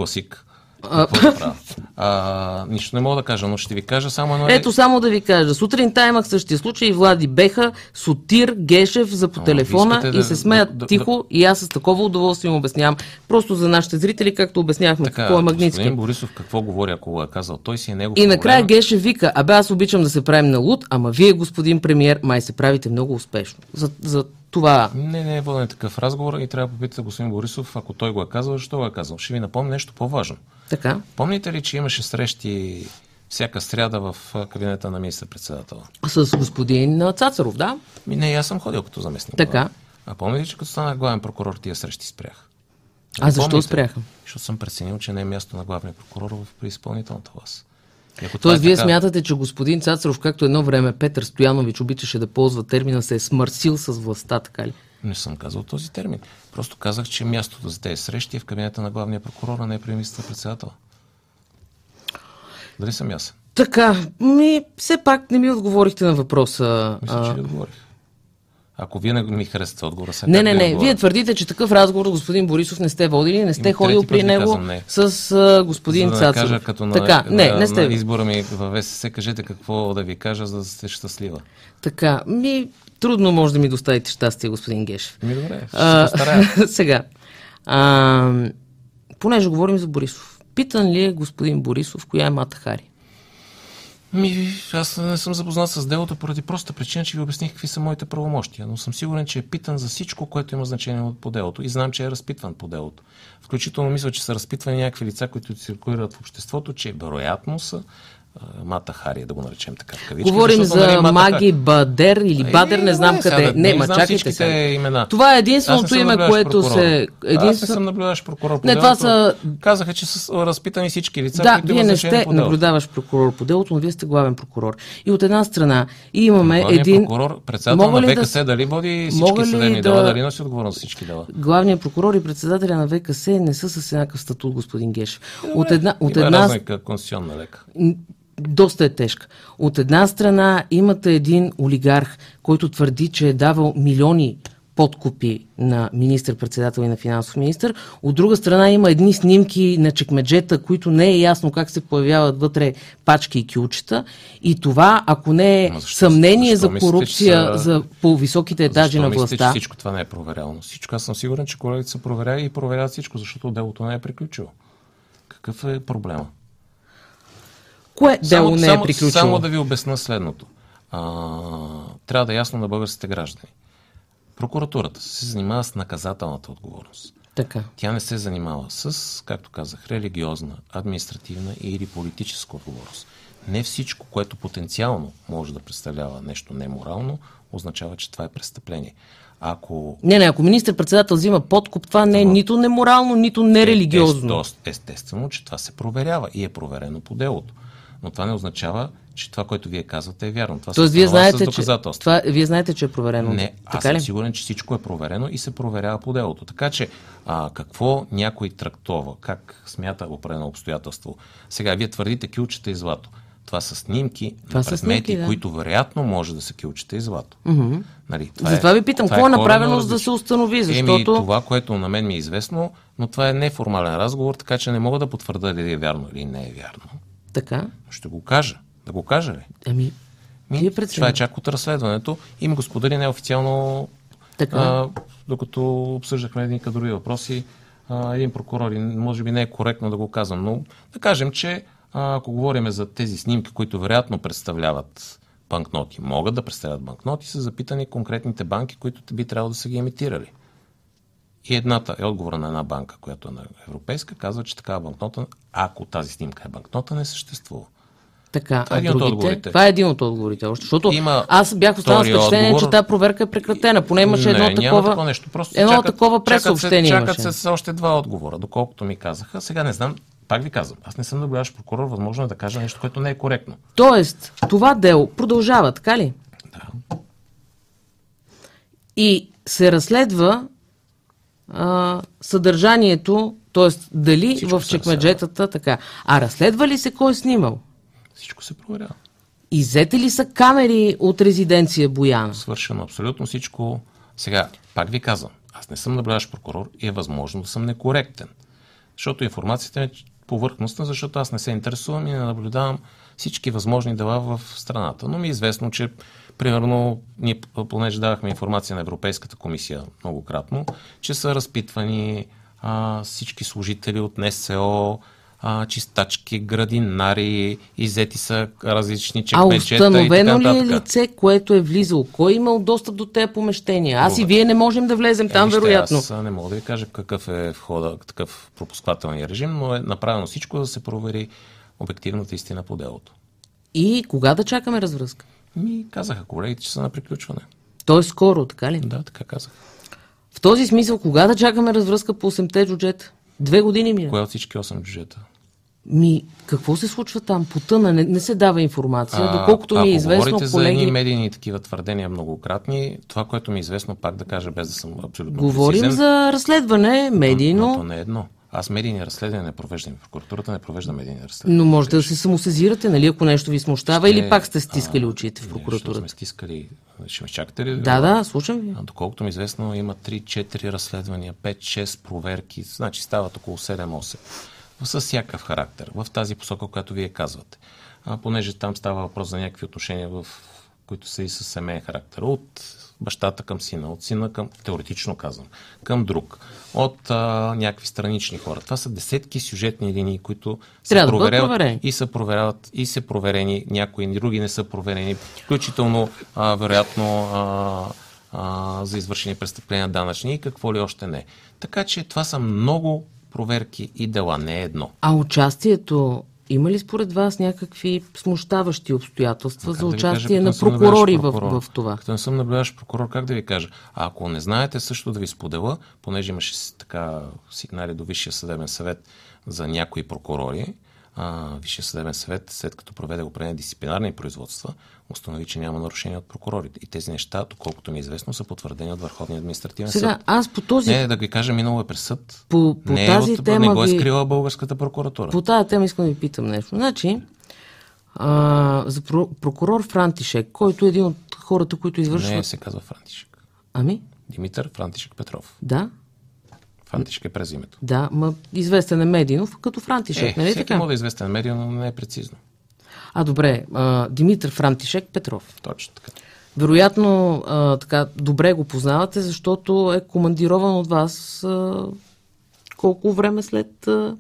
класик. Какво да правя? А, нищо не мога да кажа, но ще ви кажа само едно. Ето само да ви кажа. Сутринта имах същия случай и Влади Беха, Сотир, Гешев за по телефона и да- се смеят да- да- тихо и аз с такова удоволствие им обяснявам. Просто за нашите зрители, както обяснявахме така, какво е Магницки. Борисов какво говори, ако го е казал? Той си е него. И накрая Гешев вика, абе аз обичам да се правим на луд, ама вие, господин премиер, май се правите много успешно. За, за това Не, не е воден такъв разговор и трябва да попитате господин Борисов, ако той го е казал, защо го е казал. Ще ви напомня нещо по-важно. така. Помните ли, че имаше срещи всяка сряда в кабинета на министър-председателя? С господин Цацаров, да? Ми, не, аз съм ходил като заместник. Така. А помните че като станах главен прокурор, тия срещи спрях? А защо Помните спряха? Защото съм преценил, че не е място на главния прокурор в при изпълнителната власт. Ако Тоест, е вие така- смятате, че господин Цацаров, както едно време Петър Стоянович обичаше да ползва термина, се е смърсил с властта, така ли? Не съм казал този термин. Просто казах, че мястото за тези срещи е в кабинета на главния прокурор, а не при министър-председател. Дали съм ясен? Така, ми, все пак не ми отговорихте на въпроса. Мисля, че ви отговорих. Ако вие не ми харесате отговора, сега Не, не, не. Вие твърдите, че такъв разговор господин Борисов не сте водили, не сте Ами, ходил при него не. с а, господин за да не Цацаров. кажа като на, така, не, на, не сте. на избора ми в ВСС, кажете какво да ви кажа, за да сте щастлива. Така, ми, трудно може да ми доставите щастие, господин Гешев. Ми добре, ще А, се сега, а, понеже говорим за Борисов, питан ли е господин Борисов, коя е Мата Хари? Ми, аз не съм запознат с делото поради проста причина, че ви обясних какви са моите правомощия, но съм сигурен, че е питан за всичко, което има значение по делото и знам, че е разпитван по делото. Включително мисля, че са разпитвани някакви лица, които циркулират в обществото, че вероятно са Мата Хари, да го наречем така кавички. Говорим за Мата Маги Бадер или Бадер, не знам сега къде. да- Не, не ма чакайте сега. имена. Това е единственото не име, което прокурор. се... Аз не съм наблюдаващ прокурор по Не, това са- Казаха, че са разпитани всички лица, Да, които вие не сте наблюдаващ прокурор по делото, но вие сте главен прокурор. И от една страна имаме Главният един... прокурор, председател на ли да ВКС, дали води всички съдебни да- дела, дали носи отговорност всички дела? Главният прокурор и председателя на ВКС не са с еднакъв статут, господин Гешев. От една, от една, конституционна лека. Доста е тежка. От една страна имате един олигарх, който твърди, че е давал милиони подкупи на министър-председател и на финансов министр. От друга страна има едни снимки на чекмеджета, които не е ясно как се появяват вътре пачки и кючета. И това, ако не е защо, съмнение защо за корупция мислите, са... за по високите етажи на властта. Мислите, че всичко това не е проверяло? Всичко аз съм сигурен, че колегите са проверяли и проверяват всичко, защото делото не е приключило. Какъв е проблема? Кое само, дело не е приключило? Само да ви обясна следното. А, трябва да е ясно на българските граждани. Прокуратурата се занимава с наказателната отговорност. Така. Тя не се занимава с, както казах, религиозна, административна или политическа отговорност. Не всичко, което потенциално може да представлява нещо неморално, означава, че това е престъпление. Ако... Не, не, ако министър-председател взима подкуп, това не е нито неморално, нито нерелигиозно. Е, естествено, че това се проверява и е проверено по делото. Но това не означава, че това, което вие казвате е вярно. Това Тоест, вие знаете, че, това, вие знаете, че е проверено. Не, така аз съм ли? сигурен, че всичко е проверено и се проверява по делото. Така че, а, какво някой трактова, как смята определено обстоятелство. Сега, вие твърдите килчета и злато. Това са снимки това на предмети, снимки, да. които вероятно може да са килчета и злато. Mm-hmm. Нали, това Затова е, ви питам, какво е, е направено, за да се установи? Защото... Еми, това, което на мен ми е известно, но това е неформален разговор, така че не мога да потвърда дали е вярно или не е вярно. Така. Ще го кажа. Да го кажа ли? Ами, Ми, това е чак от разследването и ми го сподели неофициално, така. А, докато обсъждахме един кадрови въпроси. А, един прокурор, може би не е коректно да го казвам, но да кажем, че а, ако говорим за тези снимки, които вероятно представляват банкноти, могат да представляват банкноти, са запитани конкретните банки, които би трябвало да са ги емитирали. И едната е отговора на една банка, която е на европейска, казва, че такава банкнота, ако тази снимка е банкнота, не съществува. Така, това, е а другите, това е един от отговорите. Още, защото Има аз бях останал с впечатление, отговор... че тази проверка е прекратена. Поне имаше едно не, такова, такова нещо. Просто едно чакат, такова пресъобщение чакат се, чакат се с още два отговора, доколкото ми казаха. Сега не знам, пак ви казвам, аз не съм наблюдаващ прокурор, възможно е да кажа нещо, което не е коректно. Тоест, това дело продължава, така ли? Да. И се разследва а, съдържанието, т.е. дали Всичко в чекмеджетата така. А разследва ли се кой е снимал? Всичко се проверява. Иззете ли са камери от резиденция Бояна? Свършено абсолютно всичко. Сега, пак ви казвам, аз не съм наблюдаващ прокурор и е възможно да съм некоректен. Защото информацията е повърхностна, защото аз не се интересувам и не наблюдавам всички възможни дела в страната. Но ми е известно, че примерно ние понеже давахме информация на Европейската комисия многократно, че са разпитвани а, всички служители от НСО, а, чистачки, градинари, изети са различни чекмеджета А установено ли е лице, което е влизало? Кой е имал достъп до тези помещения? Аз Добре. и вие не можем да влезем там, е, вероятно. Аз не мога да ви кажа какъв е входа, такъв пропускателния режим, но е направено всичко да се провери обективната истина по делото. И кога да чакаме развръзка? Ми казаха колегите, че са на приключване. Той скоро, така ли? Да, така казах. В този смисъл, кога да чакаме развръзка по 8-те джуджета? Две години ми. Кое от всички 8 джуджета? Ми, какво се случва там? Потъна, не, не се дава информация. А, Доколкото ми е известно, говорите колеги... за едни медийни такива твърдения многократни, това, което ми е известно, пак да кажа, без да съм абсолютно Говорим прецизен, за разследване, медийно. Но, но то не е едно. Аз медийни разследвания не провеждам. Прокуратурата не провежда медийни разследвания. Но можете да се самосезирате, нали, ако нещо ви смущава Ще, или пак сте стискали очите в прокуратурата? сме стискали. Ще ме чакате ли? Да, да, слушам ви. А, доколкото ми е известно, има 3-4 разследвания, 5-6 проверки, значи стават около 7-8 с всякакъв характер, в тази посока, която вие казвате. А, понеже там става въпрос за някакви отношения, в които са и с семейен характер. От бащата към сина, от сина към, теоретично казвам, към друг, от а, някакви странични хора. Това са десетки сюжетни линии, които се Трябва проверяват да и се проверяват и се проверени, някои други не са проверени, включително а, вероятно а, а, за извършени престъпления данъчни и какво ли още не. Така че това са много проверки и дела, не е едно. А участието има ли според вас някакви смущаващи обстоятелства за участие кажа, на прокурори в, в това? Като не съм наблюдаващ прокурор, как да ви кажа? А ако не знаете, също да ви споделя, понеже имаше така сигнали до Висшия съдебен съвет за някои прокурори, а, Висшия съдебен съвет, след като проведе определени дисциплинарни производства, установи, че няма нарушения от прокурорите. И тези неща, доколкото ми е известно, са потвърдени от Върховния административен Сега, съд. аз по този... Не, да ви кажа, минало е през съд. По, по не, е тази от, тема не го е скрила българската прокуратура. По тази тема искам да ви питам нещо. Значи, а, за про- прокурор Франтишек, който е един от хората, които извършват... Не се казва Франтишек. Ами? Димитър Франтишек Петров. Да, Франтишек е през името. да, ма известен е медийно като Франтишек, Е, нали така? може да е известен медиа, но не е прецизно. А, добре, а, Димитър Франтишек Петров. Точно така. Вероятно, а, така, добре го познавате, защото е командирован от вас а, колко време след а,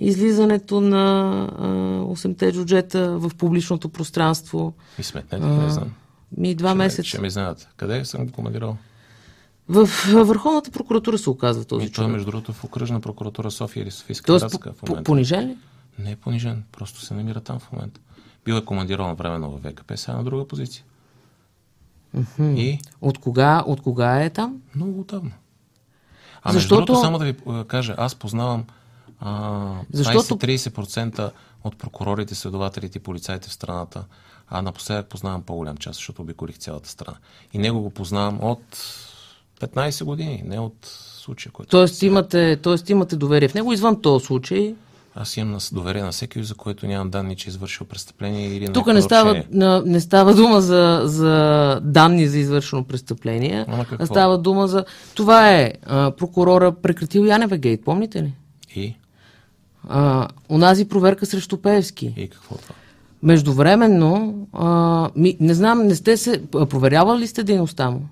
излизането на а, 8-те джуджета в публичното пространство. И сметнете, не знам. Ми два Ще ме- месеца. Ще ме знаят. Къде съм го командирал? В Върховната прокуратура се оказва този И той, човек. между другото, в окръжна прокуратура София или Софийска Тоест, градска в момента. понижен ли? Не е понижен, просто се намира там в момента. Бил е командирован временно в ВКП, сега на друга позиция. И От кога, от кога е там? много отдавна. А Защото- между другото, само да ви е, кажа, аз познавам а, Защото- 20-30% от прокурорите, следователите и полицаите в страната, а напоследък познавам по-голям част, защото обиколих цялата страна. И него го познавам от 15 години, не от случая, който... Тоест имате, тоест имате доверие в него извън този случай. Аз имам нас- доверие на всеки, за който нямам данни, че е извършил престъпление или Тук не става, на, не става дума за, за данни за извършено престъпление, Ама какво? а става дума за... Това е а, прокурора прекратил Янева Гейт, помните ли? И? А, онази проверка срещу Пеевски. И какво е това? Междувременно, а, ми, не знам, не сте се... Проверявали ли сте дейността му?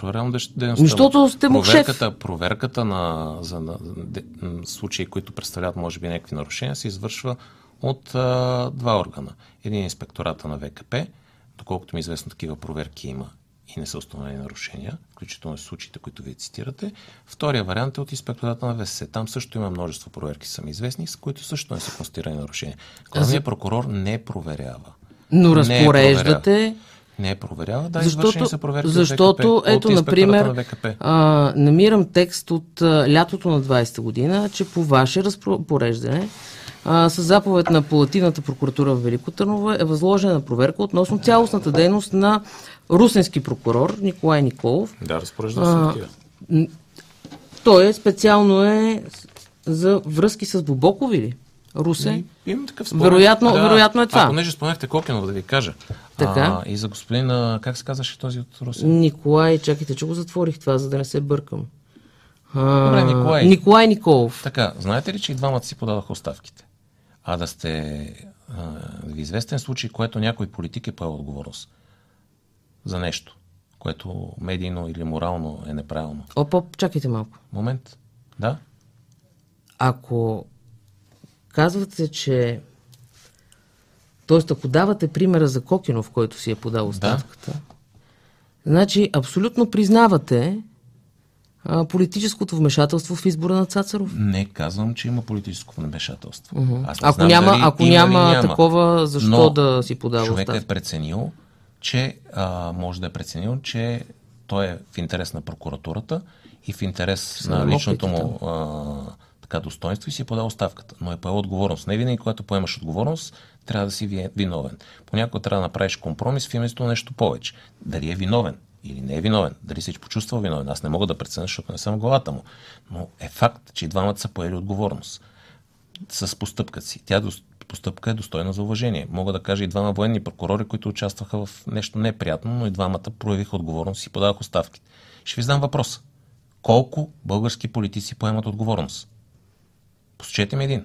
Проверявам дъщ- дейността? Защото сте му шеф. проверката, Проверката на, за на, де, случаи, които представляват, може би, някакви нарушения, се извършва от а, два органа. Един е инспектората на ВКП, доколкото ми е известно такива проверки има и не са установени нарушения, включително и случаите, които вие цитирате. Втория вариант е от инспектората на ВСС. Там също има множество проверки, са ми известни, с които също не са констатирани нарушения. Главният прокурор не проверява. Но Не разпореждате... Не проверява, да, извършени Защото, са проверки от защото ВКП, ето, от например, на ВКП. а, намирам текст от а, лятото на 20-та година, че по ваше разпореждане а, с заповед на Палативната прокуратура в Велико Търново е възложена проверка относно цялостната дейност на русенски прокурор Николай Николов. Да, разпорежда се такива. Той е специално е за връзки с Бобокови ли? Русе? И- Имам такъв спомен. Вероятно- вероятно е това. А понеже споменахте Кокинов, да ви кажа. Така. А, и за господин, а, как се казваше този от Руси? Николай, чакайте, че го затворих това, за да не се бъркам. А, Добре, Николай. Николай Николов. Така, знаете ли, че и двамата си подадоха оставките? А да сте а, да ви е известен случай, което някой политик е поел отговорност за нещо, което медийно или морално е неправилно. Опа, чакайте малко. Момент. Да? Ако казвате, че... Тоест, ако давате примера за Кокинов, който си е подал оставката, значи абсолютно признавате а, политическото вмешателство в избора на Цацаров. Не казвам, че има политическо вмешателство. Аз не Ако знам няма, дали ако има или няма, такова, защо Но да си подава човек оставка? е преценил, че а, може да е преценил, че той е в интерес на прокуратурата и в интерес на личното му а, така достоинство и си е подал оставката. Но е поел отговорност. Не винаги, когато поемаш отговорност, трябва да си ви- виновен. Понякога трябва да направиш компромис в името на нещо повече. Дали е виновен или не е виновен, дали се е почувствал виновен. Аз не мога да преценя, защото не съм главата му. Но е факт, че и двамата са поели отговорност с постъпката си. Тя постъпка е достойна за уважение. Мога да кажа и двама военни прокурори, които участваха в нещо неприятно, но и двамата проявиха отговорност и подаваха оставки. Ще ви задам въпрос. Колко български политици поемат отговорност? Посочете ми един.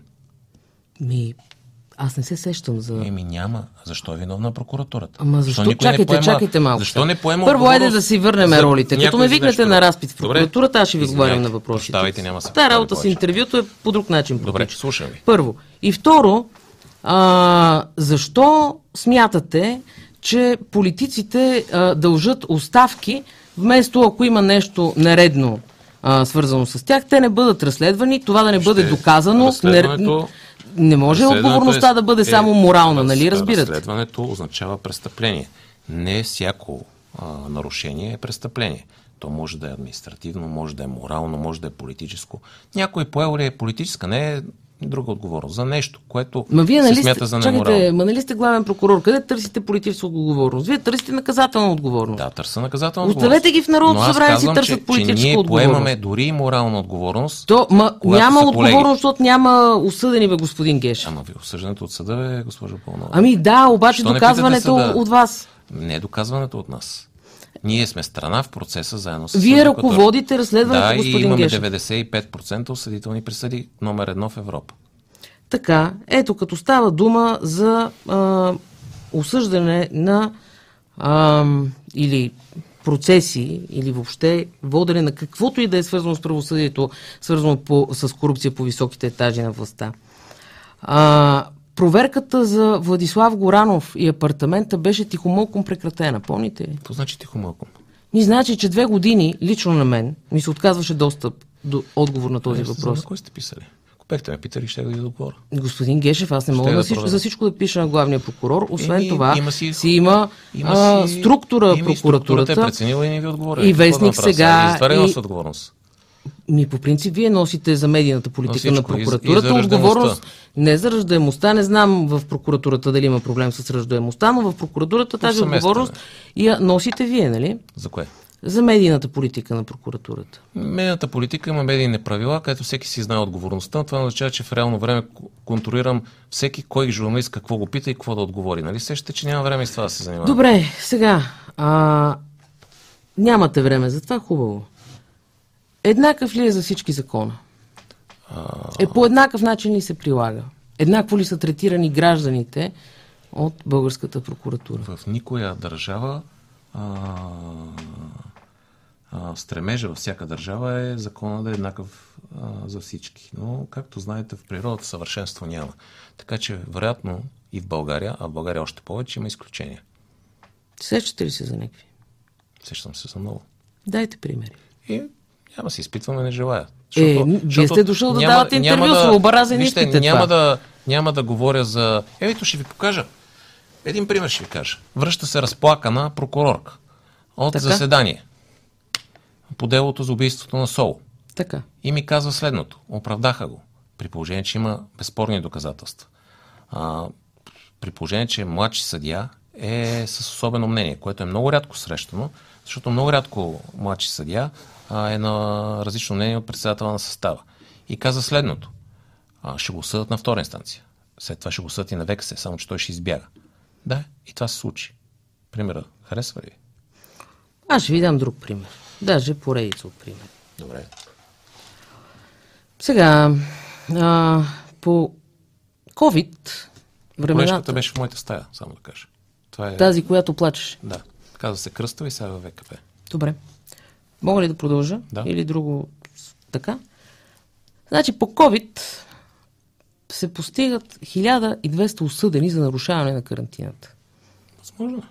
Ми, аз не се сещам за... Еми няма. Защо е виновна прокуратурата? Ама защо? не Чакайте, поема... чакайте малко. Защо не поема Първо, айде да си върнем за ролите. Като ме викнете на разпит в прокуратурата, аз ще ви отговарям на въпросите. Прощавайте, няма повтарям работа с интервюто е по друг начин. Добре, протича. слушам ви. Първо. И второ, а, защо смятате, че политиците а, дължат оставки, вместо ако има нещо нередно а, свързано с тях, те не бъдат разследвани, това да не бъде доказано. Не, не може отговорността е- да бъде е- само морална, раз- нали разбирате? Разследването означава престъпление. Не всяко а, нарушение е престъпление. То може да е административно, може да е морално, може да е политическо. Някой поел ли е политическа, не е друга отговорност. За нещо, което Ма вие се нали смята сте, за неморално. чакайте, ма нали сте главен прокурор? Къде търсите политическа отговорност? Вие търсите наказателна отговорност. Да, търса наказателна Оставете отговорност. ги в Народното събрание си търсят че, политическа че ние отговорност. поемаме дори и морална отговорност. То, ма, няма отговорност, защото няма осъдени, бе, господин Гешев. Ама ви осъждането от съда е, госпожо Пълнова. Ами да, обаче питате доказването от вас. Не е доказването от нас. Ние сме страна в процеса заедно с Вие ръководите разследването, Да, и господин имаме Гешев. 95% осъдителни присъди, номер едно в Европа. Така, ето като става дума за а, осъждане на а, или процеси, или въобще водене на каквото и да е свързано с правосъдието, свързано по, с корупция по високите етажи на властта. А, проверката за Владислав Горанов и апартамента беше тихомълком прекратена, помните ли? Какво значи тихо малко? Ни значи, че две години, лично на мен, ми се отказваше достъп до отговор на този Не сте въпрос. на кой сте писали. Ако бехте ме питали, ще да ви отговоря. Господин Гешев, аз не мога да да всичко, за всичко да пиша на главния прокурор. Освен Еми, това, има си- си има, Има а, структура има и прокуратурата. е преценила и не ви отговоря. И да вестник сега, И за и- отговорност? Ми по принцип вие носите за медийната политика на всичко, и за- и прокуратурата раждаемостта. отговорност. Не за ръждаемостта, не знам в прокуратурата дали има проблем с ръждаемостта, но в прокуратурата тази Повсеместно, отговорност я носите вие, нали? За кое? За медийната политика на прокуратурата. Медийната политика има медийни правила, където всеки си знае отговорността. Това означава, че в реално време контролирам всеки кой журналист какво го пита и какво да отговори. Нали сещате, че няма време и с това да се занимава? Добре, сега. А, нямате време за това, хубаво. Еднакъв ли е за всички закона? Е по еднакъв начин ли се прилага? Еднакво ли са третирани гражданите от българската прокуратура? В никоя държава а, а, стремежа във всяка държава е закона да е еднакъв а, за всички. Но, както знаете, в природата съвършенство няма. Така че, вероятно, и в България, а в България още повече, има изключения. Сещате ли се за някакви? Сещам се за много. Дайте примери. И няма да се изпитваме, не желая. Е, вие сте дошъл да давате интервю, свобода не вижте, искате няма това. да, няма да говоря за... Ето ще ви покажа. Един пример ще ви кажа. Връща се разплакана прокурорка от Така? заседание по делото за убийството на Сол. Така. И ми казва следното. Оправдаха го. При положение, че има безспорни доказателства. А, при положение, че младши съдия е с особено мнение, което е много рядко срещано, защото много рядко младши съдия а, е на различно мнение от председателя на състава. И каза следното. Ще го съдат на втора инстанция. След това ще го съдат и на ВКС, само че той ще избяга. Да, и това се случи. Примера харесва ли ви? Аз ще ви дам друг пример. Даже поредица от пример. Добре. Сега, а, по COVID, Колежката времената, беше в моята стая, само да кажа. Това е... тази, която плачеше. Да. Казва се Кръстава и сега е във ВКП. Добре. Мога ли да продължа? Да. Или друго така? Значи по COVID се постигат 1200 осъдени за нарушаване на карантината. Възможно. е.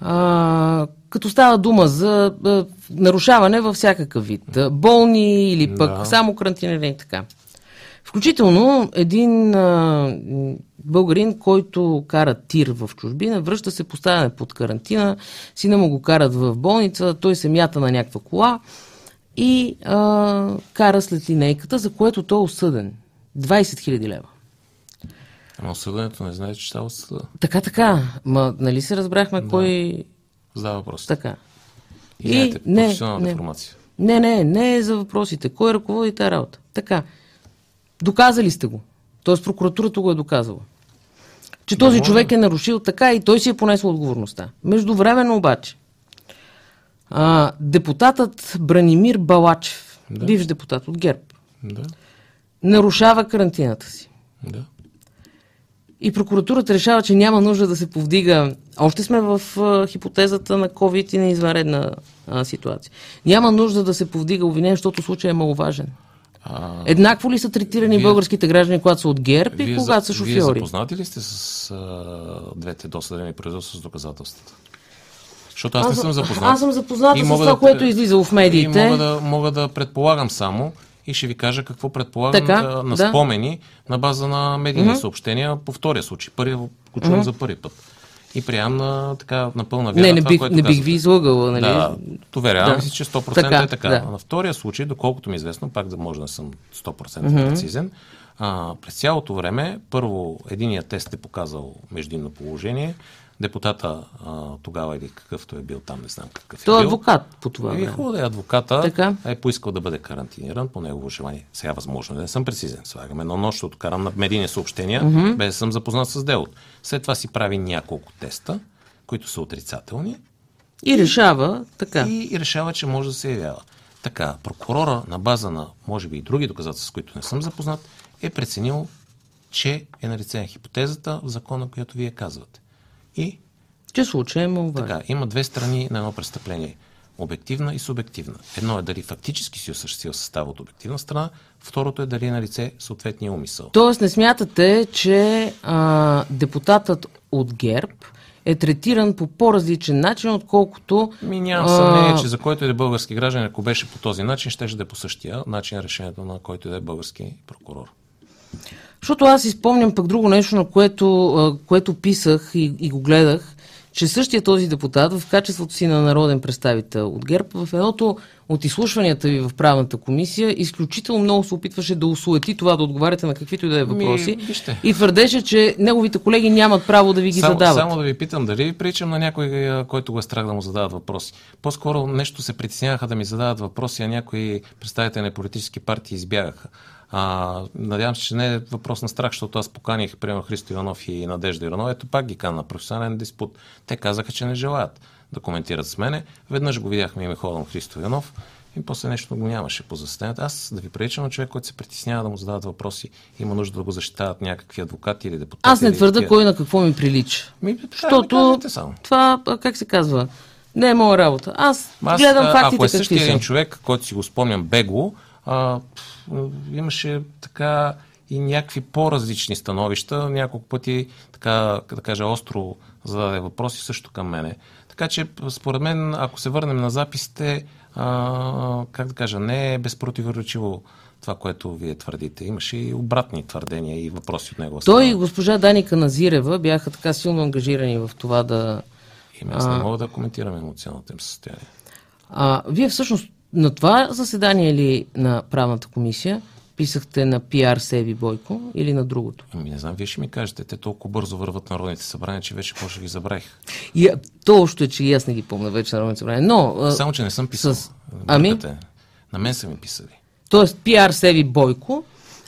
А, като става дума за а, нарушаване във всякакъв вид. Болни или пък Да. само карантинирани и така. Включително един а, българин, който кара тир в чужбина, връща се, поставяне под карантина, сина му го карат в болница, той се мята на някаква кола и а, кара след линейката, за което той е осъден. 20 000 лева. Ама осъдането не знае, че става от съда. Така, така. Ма, нали се разбрахме кой... Задава въпрос. Така. Извинете, И- не, не. деформация. Не, не, не е за въпросите. Кой ръководи тази работа? Така. Доказали сте го. Тоест прокуратурата го е доказала. Че този може. човек е нарушил така и той си е понесъл отговорността. Междувременно обаче, а, депутатът Бранимир Балачев, Да. бивш депутат от ГЕРБ, Да, нарушава карантината си. да. И прокуратурата решава, че няма нужда да се повдига. Още сме в а, хипотезата на COVID и на извънредна а, ситуация. Няма нужда да се повдига обвинение, защото случай е маловажен. А, Еднакво ли са третирани Вие- българските граждани, когато са от ГЕРБ и когато са за- Вие шофьори? запознати ли сте с а, двете досъдени производства с доказателствата? Защото аз, не съм запознат. аз съм запозната И с това, да- което излизало в медиите. И мога да, мога да предполагам само и ще ви кажа какво предполагам Така, да, на да. спомени на база на медийни съобщения по втория случай. Първия го чувам за първи път. И приемам на, така, на пълна вяра Не, не това, бих, не бих ви излъгала, нали? Да, доверявам Да. си, че 100% Така, е така. да. На втория случай, доколкото ми е известно, пак да може да съм 100% прецизен, а, през цялото време, първо, единият тест е показал междинно положение, депутата а, тогава или какъвто е бил там, не знам какъв Той е е бил. адвокат по това И време. хубаво да е адвоката, Така. е поискал да бъде карантиниран по негово желание. Сега възможно е да не съм прецизен. Слагаме едно нощ, защото карам на медийни съобщения, без да съм запознат с делото. След това си прави няколко теста, които са отрицателни И решава така. И, и решава, че може да се явява. Така, прокурора на база на, може би и други доказателства, с които не съм запознат, е преценил, че е налице хипотезата в закона, която вие казвате. И Че случай обаче. така, има две страни на едно престъпление. Обективна и субективна. Едно е дали фактически си осъществил състава от обективна страна, второто е дали е на лице съответния умисъл. Тоест не смятате, че а, депутатът от ГЕРБ е третиран по по-различен начин, отколкото... Ми нямам съмнение, че за който и да е български граждан, ако беше по този начин, ще да е по същия начин решението на който и да е български прокурор. Защото аз изпомням пък друго нещо, на което, което писах и, и го гледах, че същия този депутат в качеството си на народен представител от ГЕРБ в едното от изслушванията ви в правната комисия изключително много се опитваше да осуети това да отговаряте на каквито и да е въпроси Ми, вижте. и твърдеше, че неговите колеги нямат право да ви ги само, задават. Само да ви питам, дали ви причам на някой, който го е страх да му задават въпроси. По-скоро нещо се притесняваха да ми задават въпроси, а някои представители на политически партии избягаха. А, надявам се, че не е въпрос на страх, защото аз поканих, примерно, Христо Иванов и Надежда Иранова. Ето пак ги кана на професионален диспут. Те казаха, че не желаят да коментират с мене. Веднъж го видяхме и ме ходом Христо Иванов и после нещо го нямаше по заседанието. Аз да ви приличам на човек, който се притеснява да му задават въпроси, има нужда да го защитават някакви адвокати или депутати. Аз не или твърда такива. кой на какво ми прилича. Ми, Защото ми само. това, как се казва, не е моя работа. Аз, Аз, гледам а, фактите ако е същия един човек, който си го спомням бегло, а, имаше така и някакви по-различни становища. Няколко пъти, така да кажа, остро зададе въпроси също към мене. Така че, според мен, ако се върнем на записите, а, как да кажа, не е безпротиворечиво това, което вие твърдите. Имаше и обратни твърдения и въпроси от него. Той и госпожа Даника Назирева бяха така силно ангажирани в това да... И аз не мога да коментирам емоционалното им състояние. А, вие всъщност на това заседание ли на правната комисия писахте на пиар Севи Бойко или на другото? Ами не знам, вие ще ми кажете, те толкова бързо върват народните събрания, че вече може ги забравих. И, то още е, че и аз не ги помня вече на Народното събрание. Но, а, Само, че не съм писал. с- Ами? На мен са ми писали. т.е. пиар Севи Бойко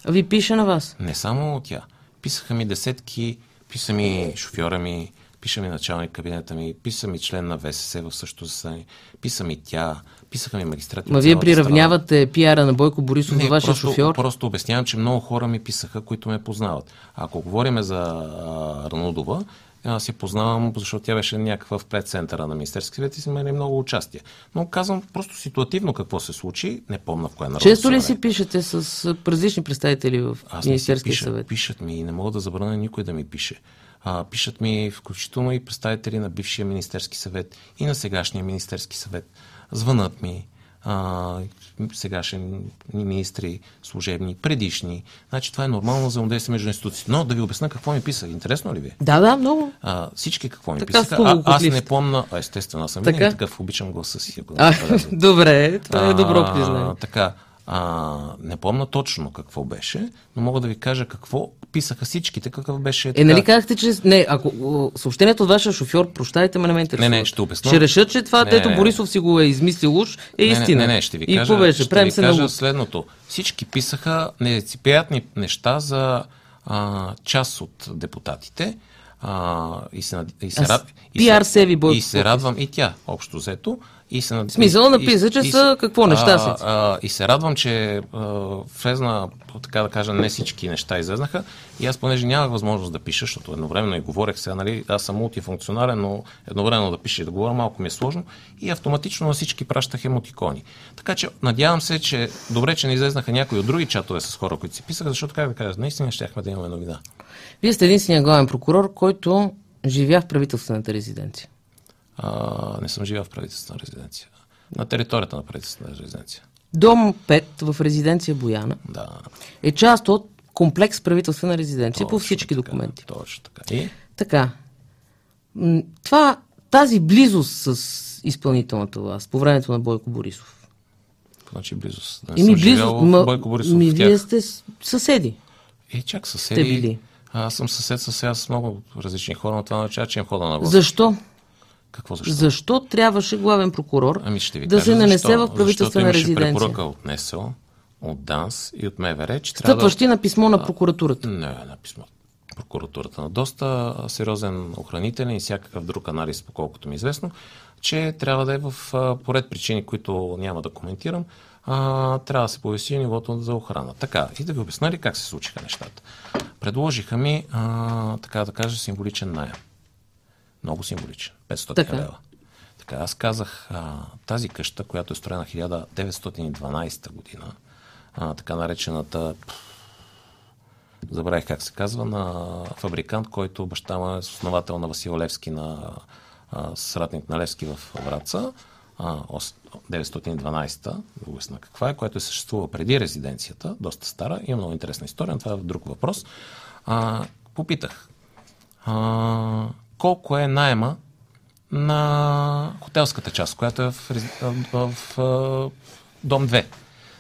ви пише на вас. Не само тя. Писаха ми десетки, писа ми шофьора ми, пиша ми началник кабинета ми, писа ми член на ВСС в същото заседание, писа ми тя, писаха ми магистрати. Ма вие приравнявате пиара на Бойко Борисов до вашия просто, шофьор? Просто обяснявам, че много хора ми писаха, които ме познават. Ако говорим за а, Ранудова, аз я познавам, защото тя беше някаква в предцентъра на Министерския съвет и си имали много участие. Но казвам просто ситуативно какво се случи, не помня в коя народна Често ли си пишете с различни представители в Аз Министерския пиша, съвет? Пишат ми и не мога да забраня никой да ми пише. А, пишат ми включително и представители на бившия Министерски съвет и на сегашния Министерски съвет. Звънат ми а, сегашни министри, служебни, предишни. Значи това е нормално взаимодействие между институциите. Но да ви обясня какво ми писах. Интересно ли ви? Да, да, много. А, всички какво ми Така писаха? А, аз не помна. А, естествено, аз съм Така? винаги такъв, обичам гласа си. А, го забелязали. добре, това е добро А, признание. Така, а, не помня точно какво беше, но мога да ви кажа какво писаха всичките, какъв беше. Е, нали казахте, че... Не, ако съобщението от вашия шофьор, прощайте, ме не ме интересува. Не, не, ще обясня. Ще решат, че това, Не, дето не, не. Борисов си го е измислил уж, е не, истина. Не, не, не, ще ви И кажа, какво беше? ще Правим ви се на кажа луд. следното. Всички писаха нелицеприятни неща за а, част от депутатите. А, и се, и се, Аз- и се- И се радвам, и тя, общо взето. И се, Смисъл написа, че и са какво, нещастници. А, а, и се радвам, че а, влезна, така да кажа, не всички неща излезнаха. И аз, понеже нямах възможност да пиша, защото едновременно и говорех сега, нали, аз съм мултифункционален, но едновременно да пиша и да говоря малко ми е сложно. И автоматично на всички пращах емотикони. Така че надявам се, че добре, че не излезнаха някои от други чатове с хора, които си писаха, защото, как да кажа, наистина щяхме да имаме новина. Вие сте единствения главен прокурор, който живя в правителствената резиденция. А, не съм живял в правителствена резиденция. На територията на правителствена резиденция. Дом 5 в резиденция Бояна Да. е част от комплекс правителствена резиденция по точно всички така, документи. Точно така. И Така. Това, тази близост с изпълнителната власт по времето на Бойко Борисов. Значи близост. Не Еми съм живял близо, в ма, Бойко Борисов ми, вие сте съседи. Е, чак съседи. Сте били. Аз съм съсед с сега с много различни хора, но това означава, че им хода на власт. Защо? Какво защо? Защо трябваше главен прокурор Ами ще ви да се нанесе защо. в правителствена Защото имаше резиденция? препоръка от НСО, от ДАНС и от МВР, че трябва Стъпващи на писмо на прокуратурата. да... Не, на писмо. прокуратурата. На доста сериозен охранителен и всякакъв друг анализ, поколкото ми е известно, че трябва да е в поред причини, които няма да коментирам, а, трябва да се повиси нивото за охрана. Така, и да ви обясня ли как се случиха нещата. Предложиха ми, а, така да кажа, символичен найем. Много символичен. 500 така. лева. Така, аз казах, а, тази къща, която е строена 1912 година, а, така наречената забравих как се казва, на фабрикант, който баща му е основател на Васил Левски, на а, сратник на Левски в Враца, а, 912-та, да обясна каква е, която е съществува преди резиденцията, доста стара, има много интересна история, но това е друг въпрос. А, попитах, а, колко е найема на хотелската част, която е в, в, в, дом 2.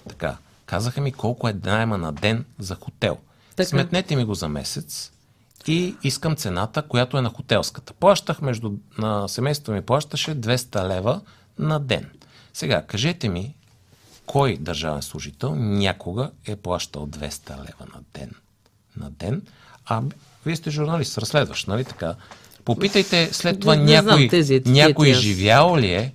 Така, казаха ми колко е найема на ден за хотел. Така. Сметнете ми го за месец и искам цената, която е на хотелската. Плащах между, на семейството ми плащаше 200 лева на ден. Сега, кажете ми, кой държавен служител някога е плащал 200 лева на ден? На ден? А вие сте журналист, разследващ, нали така? Попитайте след това не, не някой, тези някой живял ли е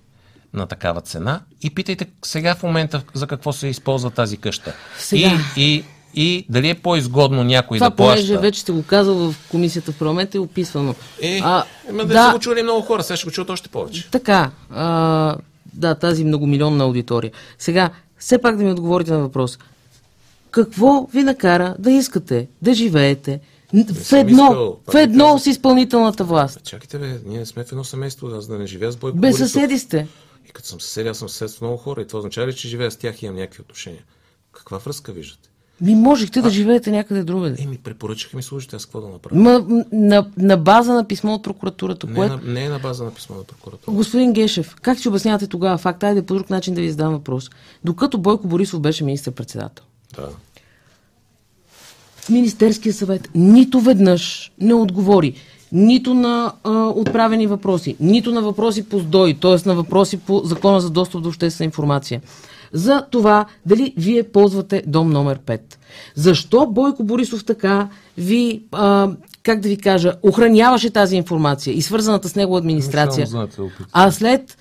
на такава цена и питайте сега в момента за какво се използва тази къща. Сега. И, и и дали е по-изгодно някой Това, да плаща. Това, понеже вече сте го казал в комисията в парламента, е описвано. Е, а, да, да са го чули много хора, сега ще го чуят още повече. Така, а, да, тази многомилионна аудитория. Сега, все пак да ми отговорите на въпрос. Какво ви накара да искате да живеете в едно, в едно с изпълнителната власт? Чакайте, бе, ние сме в едно семейство, аз да не живея с Бойко Без съседи сте. И като съм съседи, аз съм съсед с много хора и това означава ли, че живея с тях и имам някакви отношения? Каква връзка виждате? Ми можехте а, да живеете някъде другаде. Еми, препоръчаха ми служите, аз какво да направя? Ма, на, на база на писмо от прокуратурата, не, което... На, не е на база на писмо от прокуратурата. Господин Гешев, как ще обяснявате тогава факта? Айде по друг начин да ви задам въпрос. Докато Бойко Борисов беше министър-председател. Да. Министерския съвет нито веднъж не отговори нито на а, отправени въпроси, нито на въпроси по СДОИ, т.е. на въпроси по Закона за достъп до обществена информация за това дали вие ползвате дом номер 5. Защо Бойко Борисов така ви, а, как да ви кажа, охраняваше тази информация и свързаната с него администрация, а след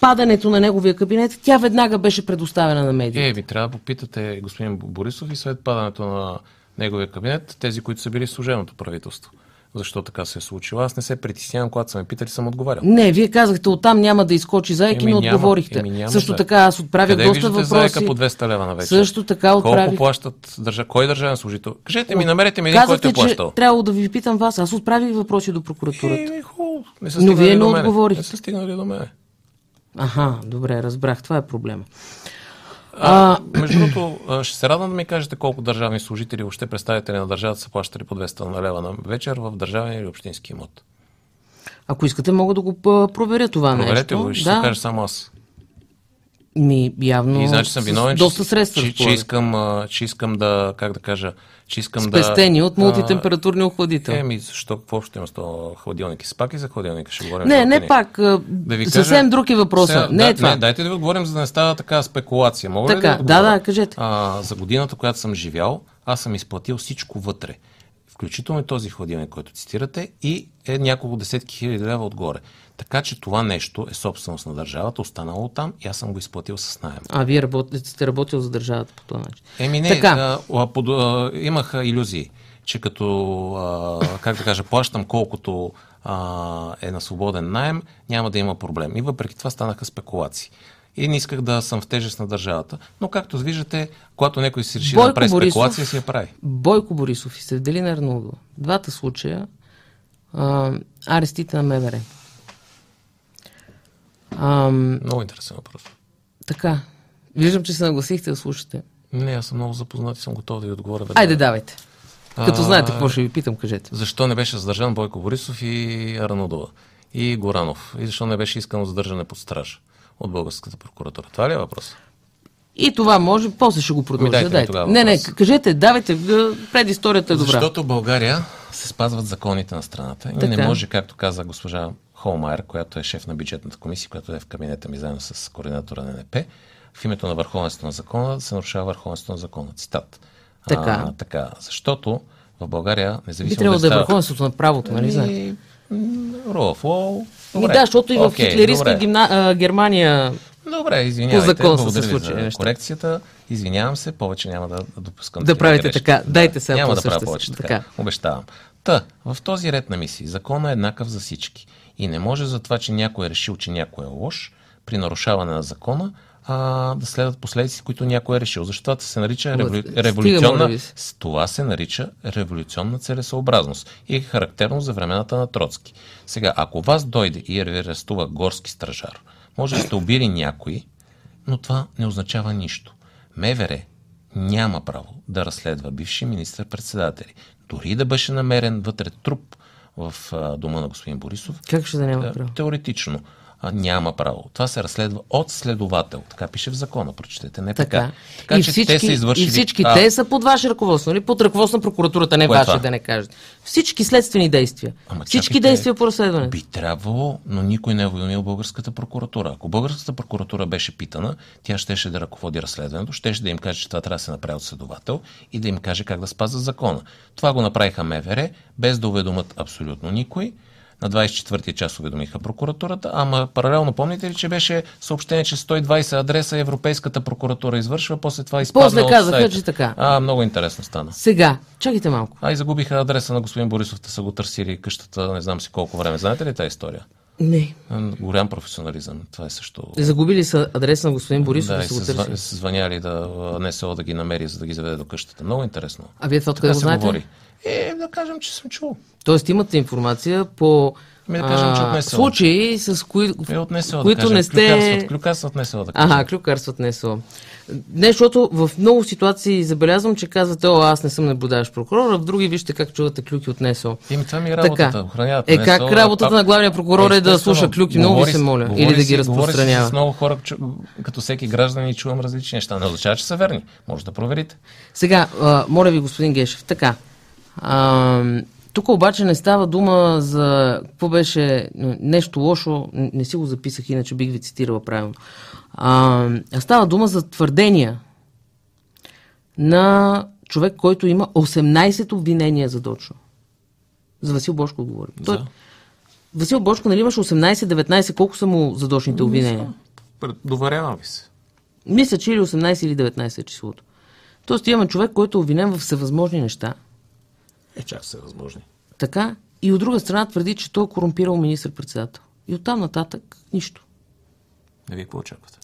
падането на неговия кабинет, тя веднага беше предоставена на медиите. Е, ви трябва да попитате господин Борисов и след падането на неговия кабинет, тези, които са били в служебното правителство защо така се е случило. Аз не се притеснявам, когато са ме питали, съм отговарял. Не, вие казахте, оттам няма да изкочи заек и не отговорихте. Еми, няма, Също така аз отправих Къде доста въпроси. заека по 200 лева на вечер? Също така отправих. Колко плащат държа... Кой държавен служител? Кажете ми, намерете ми един, който е плащал. Че трябвало да ви питам вас. Аз отправих въпроси до прокуратурата. Е, хубаво. Не Но вие не отговорихте. Не са стигнали до мен. Аха, добре, разбрах. Това е проблема. А, между другото, ще се радвам да ми кажете колко държавни служители, въобще представители на държавата са плащали по 200 на лева на вечер в държавен или общински имот. Ако искате, мога да го проверя това Проверете нещо. го, ще да. се кажа само аз. Ми, явно. И значи съм виновен, доста средства. Че, че, искам, че искам да, как да кажа, че искам Спестени да... от мултитемпературни охладител. Еми, защо, какво ще има с това хладилник? И пак и за хладилника ще говорим. Не, не пак. Да ви съвсем кажа, друг е въпроса. Сега, не да, е това. Не, дайте да ви отговорим, за да не става така спекулация. Мога така, ли да, да, да, кажете. А, за годината, която съм живял, аз съм изплатил всичко вътре включително и този хладилник, който цитирате, и е няколко десетки хиляди лева отгоре. Така че това нещо е собственост на държавата, останало там и аз съм го изплатил с найем. А вие работ... сте работил за държавата по този начин? Еми не, така. А, под, а, имах иллюзии, че като, а, как да кажа, плащам колкото а, е на свободен найем, няма да има проблем. И въпреки това станаха спекулации и не исках да съм в тежест на държавата. Но както виждате, когато някой си реши Бойко да направи спекулация, си я прави. Бойко Борисов и Севделина Арнолдова. Двата случая а, арестите на МВР. Много интересен въпрос. Така. Виждам, че се нагласихте да слушате. Не, аз съм много запознат и съм готов да ви отговоря. Веднага. Айде, давайте. Като а, знаете какво ще ви питам, кажете. Защо не беше задържан Бойко Борисов и Арнодова? И Горанов? И защо не беше искано задържане под страж от българската прокуратура? Това ли е въпрос? И това може, после ще го продължа. Ми дайте. дайте. Не, не, кажете, давайте, пред историята е добра. Защото България се спазват законите на страната. И не може, както каза госпожа Холмайер, която е шеф на бюджетната комисия, която е в кабинета ми заедно с координатора на НП, в името на върховенството на закона да се нарушава върховенството на закона. Цитат. Така. А, така. Защото в България, Би независимо трябвало да е става- върховенството на правото, нали? Ами, Rule of Ми Добре. да, защото и в Окей, хитлеристка гимна... а, Германия Добре, извинявайте. По закон се случили за корекцията. Извинявам се, повече няма да, да допускам. Да правите грешки. така. Дайте сега Няма да правя повече така. Така. Обещавам. Та, в този ред на мисии, законът е еднакъв за всички. И не може за това, че някой е решил, че някой е лош, при нарушаване на закона, а, да следват последици, които някой е решил. Защото това се нарича револю... Революционна... Това се нарича революционна целесообразност и е характерно за времената на Троцки. Сега, ако вас дойде и арестува горски стражар, може да сте убили някой, но това не означава нищо. МВР няма право да разследва бивши министър-председатели. Дори да беше намерен вътре труп в дома на господин Борисов, Как ще да няма право? теоретично а, няма право. Това се разследва от следовател. Така пише в закона, прочетете. Не така. Така. така и, че всички, те са извършили... и всички а, те са под ваше ръководство, нали? Под ръководство на прокуратурата, не Кое е ваше, това? да не кажете. Всички следствени действия. Ама всички чакайте, действия по разследването. Би трябвало, но никой не е уведомил българската прокуратура. Ако българската прокуратура беше питана, тя щеше да ръководи разследването, щеше да им каже, че това трябва да се направи от следовател и да им каже как да спазват закона. Това го направиха МВР, без да уведомят абсолютно никой. На 24-я час уведомиха прокуратурата, ама паралелно помните ли, че беше съобщение, че 120 адреса Европейската прокуратура извършва, после това изпадна После казаха, че така. А, много интересно стана. Сега, чакайте малко. А и загубиха адреса на господин Борисов, те са го търсили къщата, не знам си колко време. Знаете ли тази история? Не. Голям професионализъм. Това е също. Загубили са адреса на господин Борисов да, и са го търсили. звъняли да НСО да ги намери, за да ги заведе до къщата. Много интересно. А вие това откъде го се знаете? говори. Е, да кажем, че съм чул. Тоест имате информация по Ами да кажем, че от НСО. случаи, с кои, Е, от НСО, които да кажем. не сте... Клюкарстват, клюкарстват НСО, да кажем. Ага, клюкарстват не са. Не, защото в много ситуации забелязвам, че казвате, о, аз не съм наблюдаващ прокурор, а в други вижте как чувате клюки от НСО. Еми, това ми е работата. Така. Охраняват Е, НСО, как работата а- на главния прокурор е да Естествено, слуша клюки? Много ви се моля. говори Или да ги говори си разпространява. С много хора, като всеки гражданин, и чувам различни неща. Не означава, че са верни. Може да проверите. Сега, а, моля ви, господин Гешев, така. А, тук обаче не става дума за какво беше нещо лошо, не си го записах, иначе бих ви цитирала правилно. А, става дума за твърдения на човек, който има 18 обвинения задочно. За Васил Бошко говорим. Той, За? Васил Бошко, нали имаш 18-19, колко са му задочните обвинения? Доверявам ви се. Мисля, че или 18 или 19 е числото. Тоест имаме човек, който е обвинен в всевъзможни неща. Е, чак са възможни. Така. И от друга страна твърди, че той е корумпирал министър-председател. И оттам нататък нищо. Не вие какво очаквате?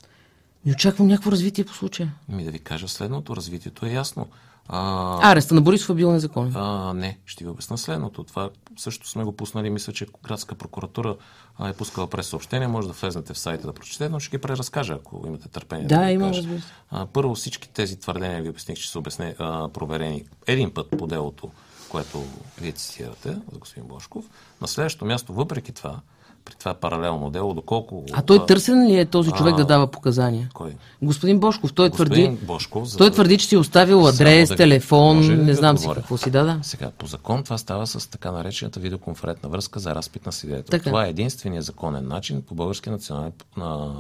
Не очаквам някакво развитие по случая. Ми да ви кажа следното. Развитието е ясно. А, Ареста на Борисов е бил незаконен. А, не, ще ви обясна следното. Това също сме го пуснали. Мисля, че градска прокуратура а, е пускала през съобщение. Може да влезнете в сайта да прочетете, но ще ги преразкажа, ако имате търпение. Да, ги имам, разбира се. Първо, всички тези твърдения ви обясних, че са обясне, а, проверени един път по делото, което вие цитирате за господин Бошков. На следващото място, въпреки това, при това паралелно дело, доколко... А той търсен ли е този човек да дава показания? Кой? Господин Бошков, той Господин твърди, Бошков, за той да- твърди, че си оставил адрес, да- телефон, не да знам си отговоря? какво си да, да. Сега, по закон това става с така наречената видеоконферентна връзка за разпит на свидетел. Така. Това е единственият законен начин по български национален на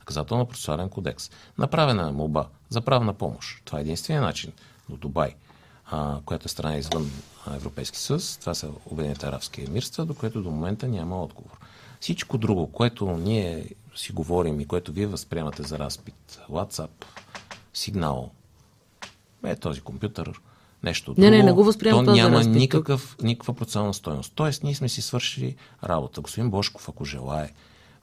наказателно-процесуален кодекс. Направена е молба за правна помощ. Това е единственият начин до Дубай, а, която е страна извън Европейски съюз. Това са Обединените арабски емирства, до което до момента няма отговор. Всичко друго, което ние си говорим и което вие възприемате за разпит, WhatsApp, сигнал, е този компютър, нещо Не, друго. не, не го То няма разпит никакъв, никаква процесуална стоеност. Тоест, ние сме си свършили работа. Господин Бошков, ако желае,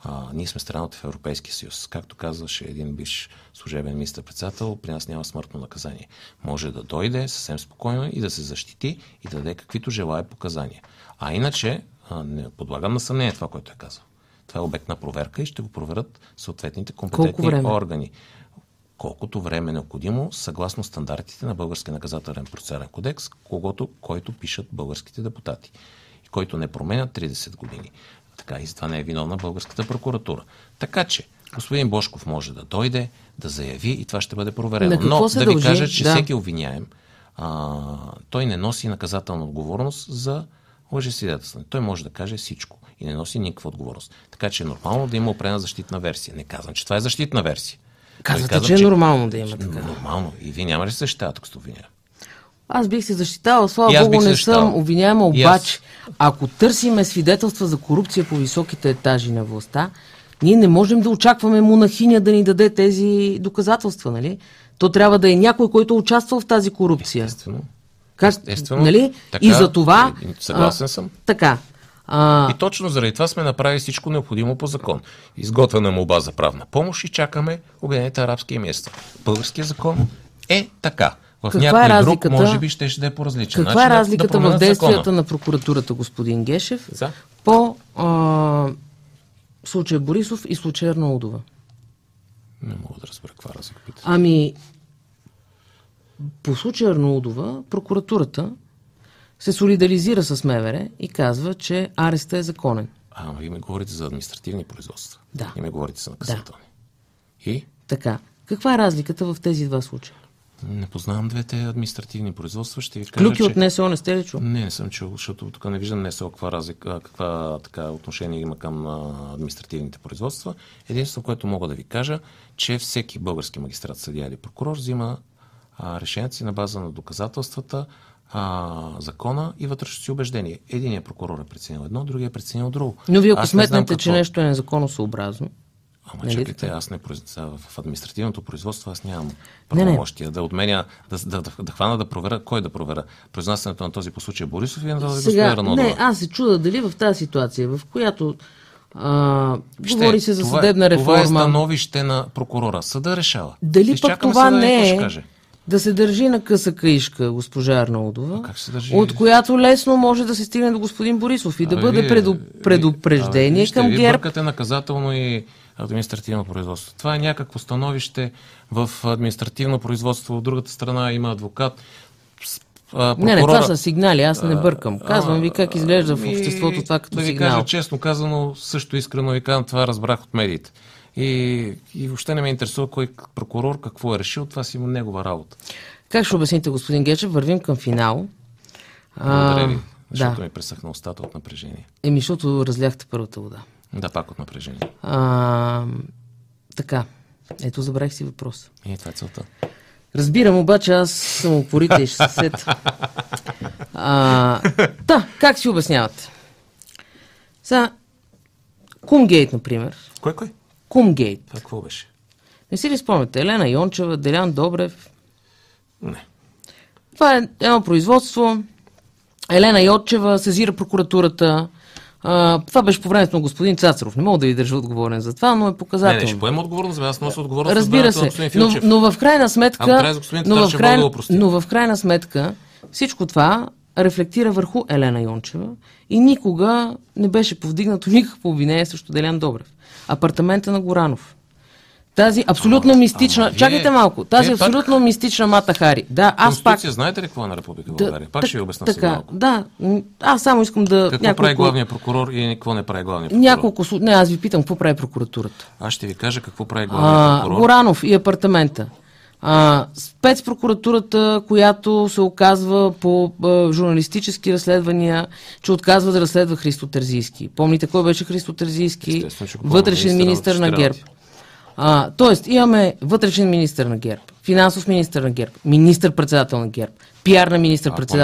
а, ние сме страната в Европейския съюз. Както казваше един биш служебен министър-председател, при нас няма смъртно наказание. Може да дойде съвсем спокойно и да се защити и да даде каквито желая показания. А иначе, а, не подлагам на съмнение това, което е казал. Това е обект на проверка и ще го проверят съответните компетентни органи колкото време е необходимо, съгласно стандартите на Българския наказателен процесуален кодекс, когото, който пишат българските депутати и който не променят 30 години. Така и за това не е виновна българската прокуратура. Така че, господин Бошков може да дойде, да заяви и това ще бъде проверено. Но да ви дължи? кажа, че Да. всеки обвиняем, а, той не носи наказателна отговорност за лъжесвидетелстване. Той може да каже всичко и не носи никаква отговорност. Така че е нормално да има определена защитна версия. Не казвам, че това е защитна версия. Казвате, Той казва, че е нормално да има така. Нормално. И вие няма ли се защитавате, ако сте обвиняем? Аз бих се защитавал, слава аз Богу, не защитавал. съм обвиняема, обаче, ако търсиме свидетелства за корупция по високите етажи на властта, ние не можем да очакваме монахиня да ни даде тези доказателства, нали? То трябва да е някой, който участва в тази корупция. Естествено. Как, Естествено. Нали? Така, и за това... и съгласен а, съм. Така. А, И точно заради това сме направили всичко необходимо по закон. Изготвена молба за правна помощ и чакаме Обединените арабски емирства. Българския закон е така. В Каква е някой друг разликата? може би ще, ще да е по-различен каква е начин да- разликата да в действията закона. на прокуратурата, господин Гешев, За? по а, случая Борисов и случая Арнаудова? Не мога да разбера каква разлика пита. Ами, по случая Арнаудова, прокуратурата се солидаризира с МВР и казва, че ареста е законен. А, ама вие ми говорите за административни производства. Да. И ми говорите за наказателни. И? Така. Каква е разликата в тези два случая? Не познавам двете административни производства. Ще ви кажа, Клюки че... от НСО не сте ли чул? Не, не съм чул, защото тук не виждам НСО каква, разлика, каква така, отношение има към а, административните производства. Единството, което мога да ви кажа, че всеки български магистрат, съдия или прокурор взима а, решението си на база на доказателствата, а, закона и вътрешното си убеждение. Единият прокурор е преценил едно, другия е преценил друго. Но вие ако Аз не знам сметнете, че какво- нещо е незаконосъобразно, Ама Нали чакайте, аз не а, в административното производство аз нямам Не, не. правомощия да отменя, да, да, да, да хвана да проверя, кой да проверя. Произнасянето на този по случай Борисов и на този Сега, господа Ранодова. не, аз се чуда дали в тази ситуация, в която а, Вижте, говори се за това е- съдебна Това е реформа, становище на прокурора. Съда решава. дали пък това съда да не е ще да се държи на къса каишка госпожа Арнаудова, ще от която лесно може да се стигне до господин Борисов и да Абе, бъде вие- вие- предупреждение вижте, към вие ГЕРБ. бъркате наказателно и административно производство. Това е някакво становище в административно производство. От другата страна има адвокат. С- а, Не, не, това прокурора- са сигнали, аз не бъркам. Казвам ви как изглежда в обществото това като да ви сигнал. кажа честно казано, също искрено ви казвам, това разбрах от медиите. И, и въобще не ме интересува кой прокурор какво е решил, това си има негова работа. Как ще обясните, господин Гечев? Вървим към финал. Благодаря ви, защото да. ми пресъхна устата от напрежение. Еми, защото разляхте първата вода. Да, пак от напрежение. А, така. Ето, забравих си въпрос. И това е целта. Разбирам, обаче аз съм упорита и ще се сета. А, да, как си обяснявате? Сега, Кумгейт, например. Кой кой? Кумгейт. Това какво беше? Не си ли спомняте? Елена Йончева, Делян Добрев. Не. Това е едно производство. Елена Йотчева сезира прокуратурата. А, това беше по времето на господин Цацаров. Не мога да ви държа отговорен за това, но е Не, показателно. не, ще поема отговорност, аз нося отговорност Разбира на се, господин но, но в крайна сметка, Ако господин но, в край, да но в крайна сметка всичко това рефлектира върху Елена Йончева и никога не беше повдигнато никакво обвинение срещу Делян Добрев. Апартамента на Горанов. Тази абсолютно Ама- мистична... ама вие- чакайте малко. Тази вие пак- абсолютно мистична Мата Хари. Да, аз пак... Знаете ли какво е на Република България? Пак ще ви обясна така, малко. Да, аз само искам да... Какво прави главният прокурор и какво не прави главният прокурор? Няколко... Не, аз ви питам, какво прави прокуратурата? Аз ще ви кажа какво прави главният А, прокурор. Горанов и апартамента. А, спецпрокуратурата, която се оказва по а, журналистически разследвания, че отказва да разследва Христо Терзийски. Помните кой беше Христо Терзийски? Вътрешен министър на министр на ГЕРБ. вътрешните А, тоест, имаме вътрешен министр на ГЕРБ, финансов министр на ГЕРБ, министр-председател на ГЕРБ, пиар на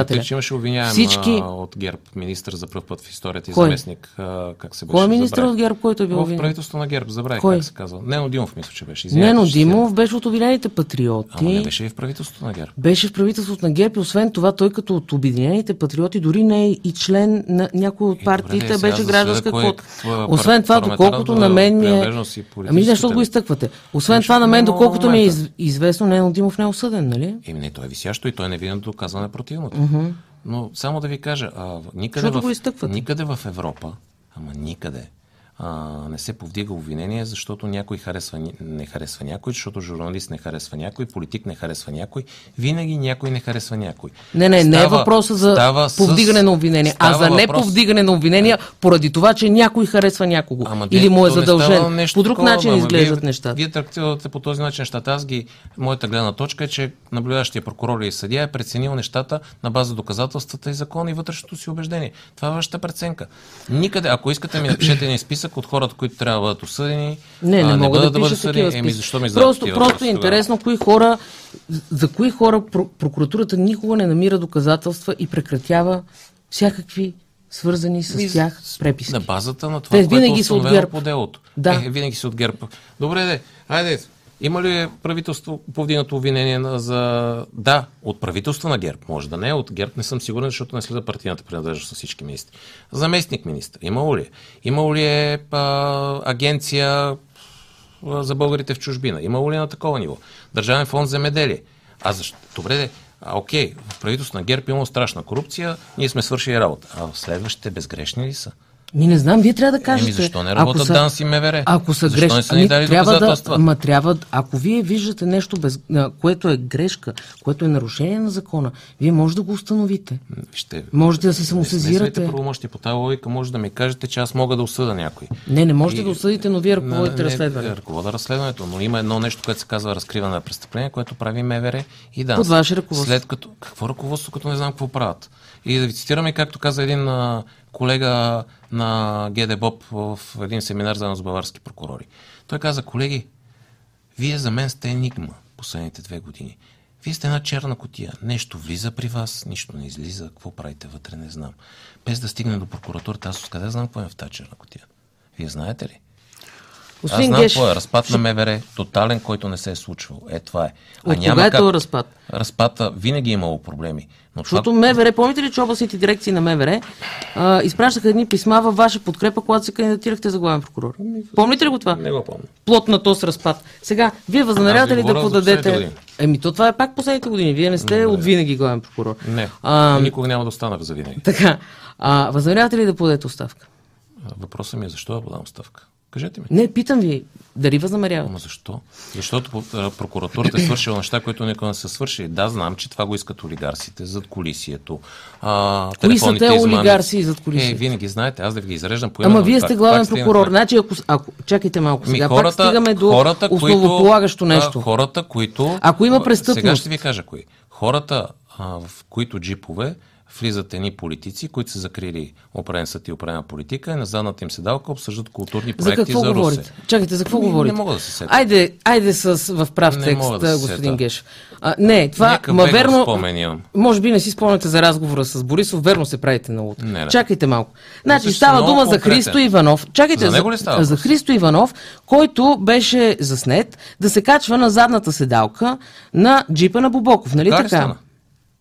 помните, че имаше обвиняем Всички... от ГЕРБ, министър за пръв път в историята и Кой? заместник, как се беше? Кой е забравих. от ГЕРБ, който е бил В обвинен? правителство на ГЕРБ, забравих Кой? как се казва. Нено Димов, мисля, че беше. Извинявайте, Нено Димов беше от Обединените патриоти. Ама не беше и в правителството на ГЕРБ. Беше в правителството на ГЕРБ и освен това той като от Обединените патриоти дори не е и член на някой от Е, партиите, добре, сега беше гражданска е квота. е Освен това, доколкото на мен ми е... Ами политическата защо го изтъквате? Освен Ами, това, на мен, защото доколкото ми е известно, Нено Димов не е осъден, нали? Еми не, той е висящо и той не е виден доказване противното. Но само да ви кажа, а, никъде, Защото в, никъде в Европа, ама никъде, а, не се повдига обвинение, защото някой харесва, не харесва някой, защото журналист не харесва някой, политик не харесва някой, винаги някой не харесва някой. Не, не, не е Става- въпроса за става с- повдигане на обвинения, а става за не въпрос- повдигане на обвинения, поради това, че някой харесва някого. Ама или му е не става задължен. нещо По друг такова, начин ама изглеждат вие, нещата. Вие трактирате по този начин нещата. Аз ги, моята гледна точка е, че наблюдащия прокурор и съдия е преценил нещата на база доказателствата и закона и вътрешното си убеждение. Това е вашата преценка. Никъде, ако искате ми напишете един списък, списък от хората, които трябва да бъдат осъдени. Не, не а, мога бъдат да пиша осъдени. такива Еми, защо ми Просто, просто въпроси е интересно кои хора, за кои хора про- прокуратурата никога не намира доказателства и прекратява всякакви свързани с Ми, тях преписки. На базата на това, Те което винаги е са от ГЕРБ. по делото. Да. Е, винаги са от ГЕРБ. Добре, де. Айде. Има ли правителство повдигнато обвинение на, за... Да, от правителство на ГЕРБ. Може да не от ГЕРБ, не съм сигурен, защото не следа партийната принадлежност на всички министри. Заместник министр. Имало ли е? Имало ли е а, агенция за българите в чужбина? Имало ли е на такова ниво? Държавен фонд земеделие. А защо? Добре. А, окей, в правителството на ГЕРБ имало страшна корупция, ние сме свършили работа. А следващите безгрешни ли са? Ми не знам, вие трябва да кажете. Еми, защо не работят ДАНС и МВР? Ако са Защо грешки, не са ни дали трябва да, ма, трябва, ако вие виждате нещо, без, което е грешка, което е нарушение на закона, вие може да го установите. Вижте, Можете да се не самосезирате. смесвайте правомощи по тази логика, може да ми кажете, че аз мога да осъда някой. Не, не можете И- да осъдите, но вие ръководите не, разследване. Ръковода разследването, но има едно нещо, което се казва разкриване на престъпление, което прави МВР и ДАНС. Под ваше ръководство. След като... Какво ръководство, като не знам какво правят? И да ви цитираме, както каза един а, колега на ГД Боб в един семинар заедно с прокурори. Той каза, колеги, вие за мен сте енигма последните две години. Вие сте една черна котия. Нещо влиза при вас, нищо не излиза. Какво правите вътре, не знам. Без да стигне до прокуратурата, аз откъде знам какво е в тази черна котия? Вие знаете ли? Аз Господин знам Геш, какво е. Разпад на МВР, тотален, който не се е случвал. Е, това е. А от няма кога е как... този разпад? Разпада винаги е имало проблеми. Но това... Защото МВР, помните ли, че областните дирекции на МВР а, изпращаха едни писма във ваша подкрепа, когато се кандидатирахте за главен прокурор? Помните ли го това? Не го помня. Плод на този разпад. Сега, вие Аз възнамерявате ли да подадете... Еми, то това е пак последните години. Вие не сте от винаги главен прокурор. Не. А, Никога няма да остана за винаги. така, а, възнамерявате ли да подадете оставка? Въпросът ми е защо да подам ставка. Кажете ми. Не, питам ви, дали възнамерявате? Ама защо? Защото прокуратурата е свършила неща, които никога не са свършили. Да, знам, че това го искат олигарсите зад колисието. А, Кои са те олигарси зад колисието? Е, винаги знаете, аз да ви ги изреждам по Ама вие сте главен прокурор. Значи, ако, ако, чакайте малко Ми, сега, хората, пак стигаме до хората, основополагащо които, нещо. Хората, които... Ако има престъпност. Сега ще ви кажа кои. Хората, а, в които джипове влизат едни политици, които са закрили определен съд и определена политика и на задната им седалка обсъждат културни За проекти какво за Русе. говорите? Чакайте, за какво Ми, не говорите? мога да се сетя. Айде, айде с, в прав Не текст, да се господин сетя. Геш. А, не, това, Нека ма верно, спомен може би не си спомняте за разговора с Борисов, верно се правите на луд. Не, не. Чакайте малко. Значи става дума за. Христо Иванов. Чакайте, За него ли става за? Христо Иванов, който беше заснет да се качва на задната седалка на джипа на Бобоков, нали Така ли така? стана?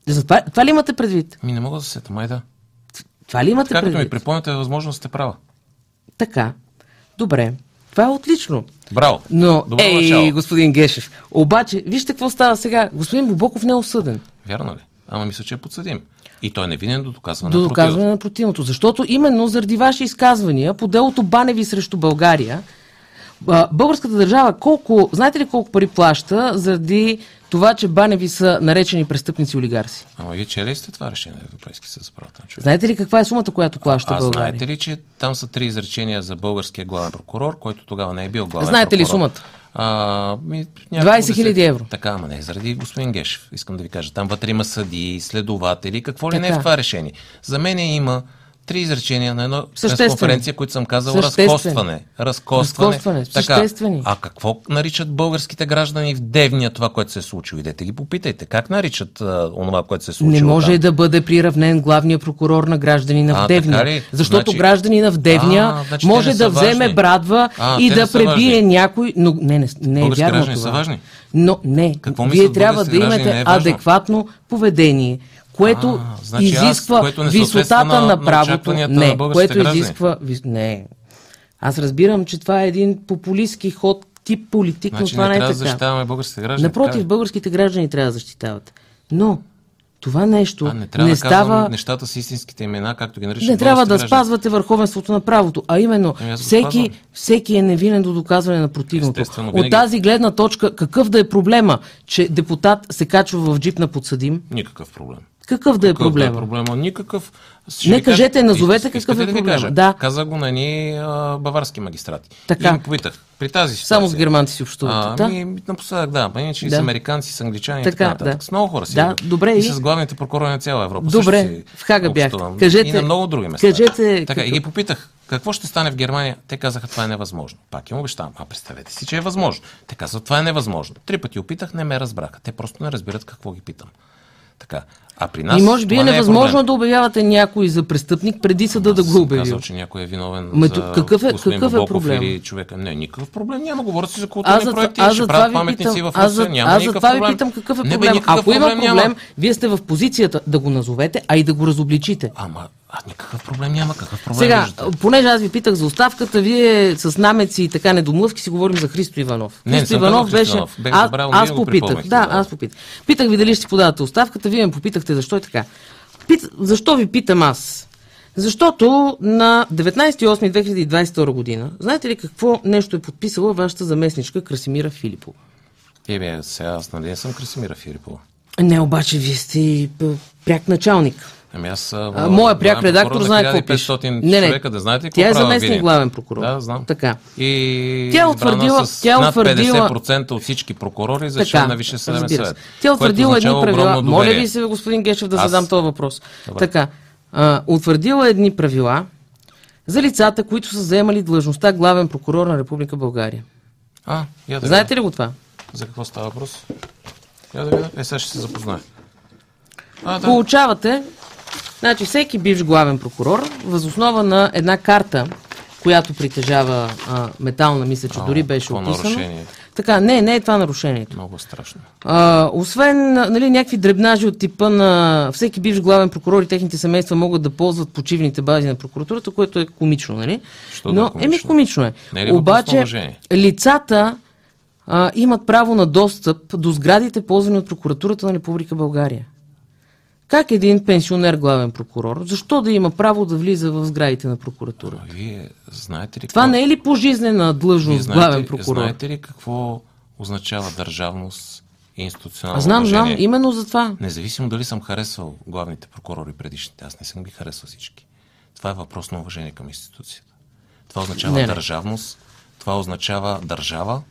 За това, това ли имате предвид? Ми не мога да се сетя, май да. Това ли имате ми предвид? припомняте, е възможно сте права. Така. Добре. Това е отлично. Браво! Но, Добро ей, начало. господин Гешев, обаче, вижте какво става сега. Господин Бобоков не е осъден Вярно ли? Ама мисля, че е подсъдим. И той е невинен до доказване до на доказване на противното. Защото именно заради ваши изказвания по делото Баневи срещу България, българската държава колко, знаете ли колко пари плаща заради това, че Баневи са наречени престъпници олигарси? Ама вие чели ли сте това решение на Европейски съд за правата на човека? Знаете ли каква е сумата, която плаща А България? знаете ли, че там са три изречения за българския главен прокурор, който тогава не е бил главен Знаете ли прокурор? сумата? А, ми, няколко 20 000 десет- евро. Така, ама не, заради господин Гешев. Искам да ви кажа. Там вътре има съди, следователи, какво ли не е Така. в това решение. За мен има три изречения на една конференция, които съм казал разкостване. Разкостване. Разкостване, Така, а какво наричат българските граждани в Девния това, което се е случило? Идете ги попитайте. Как наричат а, онова, което се е случило Не може там? да бъде приравнен главният прокурор на гражданина в А, така ли? Защото Значи- гражданина в Девня А, значи може да вземе брадва А, и да пребие някой. Но не, не, не е вярно това. са важни. Но не, Какво вие трябва да имате е адекватно поведение, което А, значи аз, изисква което не висотата на- на, на правото. на не, българските което граждани. изисква. Не. Аз разбирам, че това е един популистски ход, тип политик, но Значи това не не е да така. защитаваме българските граждани. Напротив, така българските граждани трябва да защитават. Но това нещо А, не трябва не да става. нещата с истинските имена, както ги наричат Не трябва да граждани. спазвате върховенството на правото, а именно Ами аз го всеки, всеки е невинен до доказване на противното. От тази гледна точка, какъв да е проблема, че депутат се качва в джип на подсъдим? Никакъв проблем. Какъв да е Какъв проблема? е проблема? Никакъв. Ще Не ви кажа- кажете, назовете какъв е да проблема. кажа? Да. Каза го на ни а, баварски магистрати. Така. И им попитах. При тази ситуация. Само с германци си общувате. А, да? ми, напоследък, да. Ма иначе и Да. с американци, с англичани Така, и така да. С много хора си. Да, добре, И, и- с главните прокурори на цяла Европа. Добре, си в Хага общувам. Кажете- И на много други места. кажете Така, и какъв- ги попитах. Какво ще стане в Германия? Те казаха, това е невъзможно. Пак им обещавам. А представете си, че е възможно. Те казват, това е невъзможно. Три пъти опитах, не ме разбраха. Те просто не разбират какво ги питам. Така. А при нас. И може би е не невъзможно проблем. да обявявате някой за престъпник преди съда да Аз го обяви. Казал, че някой е виновен Ма за какъв е- какъв е проблема? или човека. Не, никакъв проблем няма. Говорят си за Аз културни за, проекти, аз ще правят ви паметници в аз Русия. Няма аз никакъв това ви проблем. питам какъв е Не, бе, проблем. никакъв Ако има проблем проблем, няма. вие сте в позицията да го назовете, а и да го разобличите. Ама, а никакъв проблем няма. Какъв проблем Сега, виждате? понеже аз ви питах за оставката, вие с намеци и така недомлъвки си говорим за Христо Иванов. Не, не Христо казал Иванов Христо беше... Иванов. Бех аз, вие аз го попитах. Да, да. аз попитах. Питах ви дали ще си подавате оставката, вие ме попитахте защо е така. Пит... Защо ви питам аз? Защото на 19.8.2022 година, знаете ли какво нещо е подписала вашата заместничка Красимира Филипова? Е, бе, сега аз нали не съм Красимира Филипова. Не, обаче вие сте пряк началник. Ами аз... А, моя пряк редактор знае какво пише. 1500 Не, не. човека, да знаете Тя е заместник главен прокурор. Да, знам. Така. И Тя е утвърдила- тя е утвърдила- 50% от всички прокурори за член на Висше съдебен съвет. Тя е утвърдила едни правила. Моля ви се, господин Гешев, да Аз- задам този въпрос. Добре. Така, а, утвърдила едни правила за лицата, които са заемали длъжността главен прокурор на Република България. А, я да Знаете ли го това? За какво става въпрос? Я да видя. Е, сега ще се запознае. А, да. Получавате, значи всеки бивш главен прокурор, възоснова на една карта, която притежава а, метална, мисля, че Ау, дори беше описано. Така, не, не е това нарушението. Много страшно. А, освен нали, някакви дребнажи от типа на всеки бивш главен прокурор и техните семейства могат да ползват почивните бази на прокуратурата, което е комично, нали? Що да е Но, комично? еми, комично е. Не е ли Обаче, лицата а, имат право на достъп до сградите, ползвани от прокуратурата на Република България. Как един пенсионер главен прокурор, защо да има право да влиза в сградите на прокуратурата? А Вие знаете ли Това какво- не е ли пожизнена длъжност знаете, главен прокурор? знаете ли какво означава държавност и институционално А знам, знам, уважение? именно за това. Независимо дали съм харесвал главните прокурори предишните, аз не съм ги харесвал всички. Това е въпрос на уважение към институцията. Това означава Не, не. държавност, това означава държава,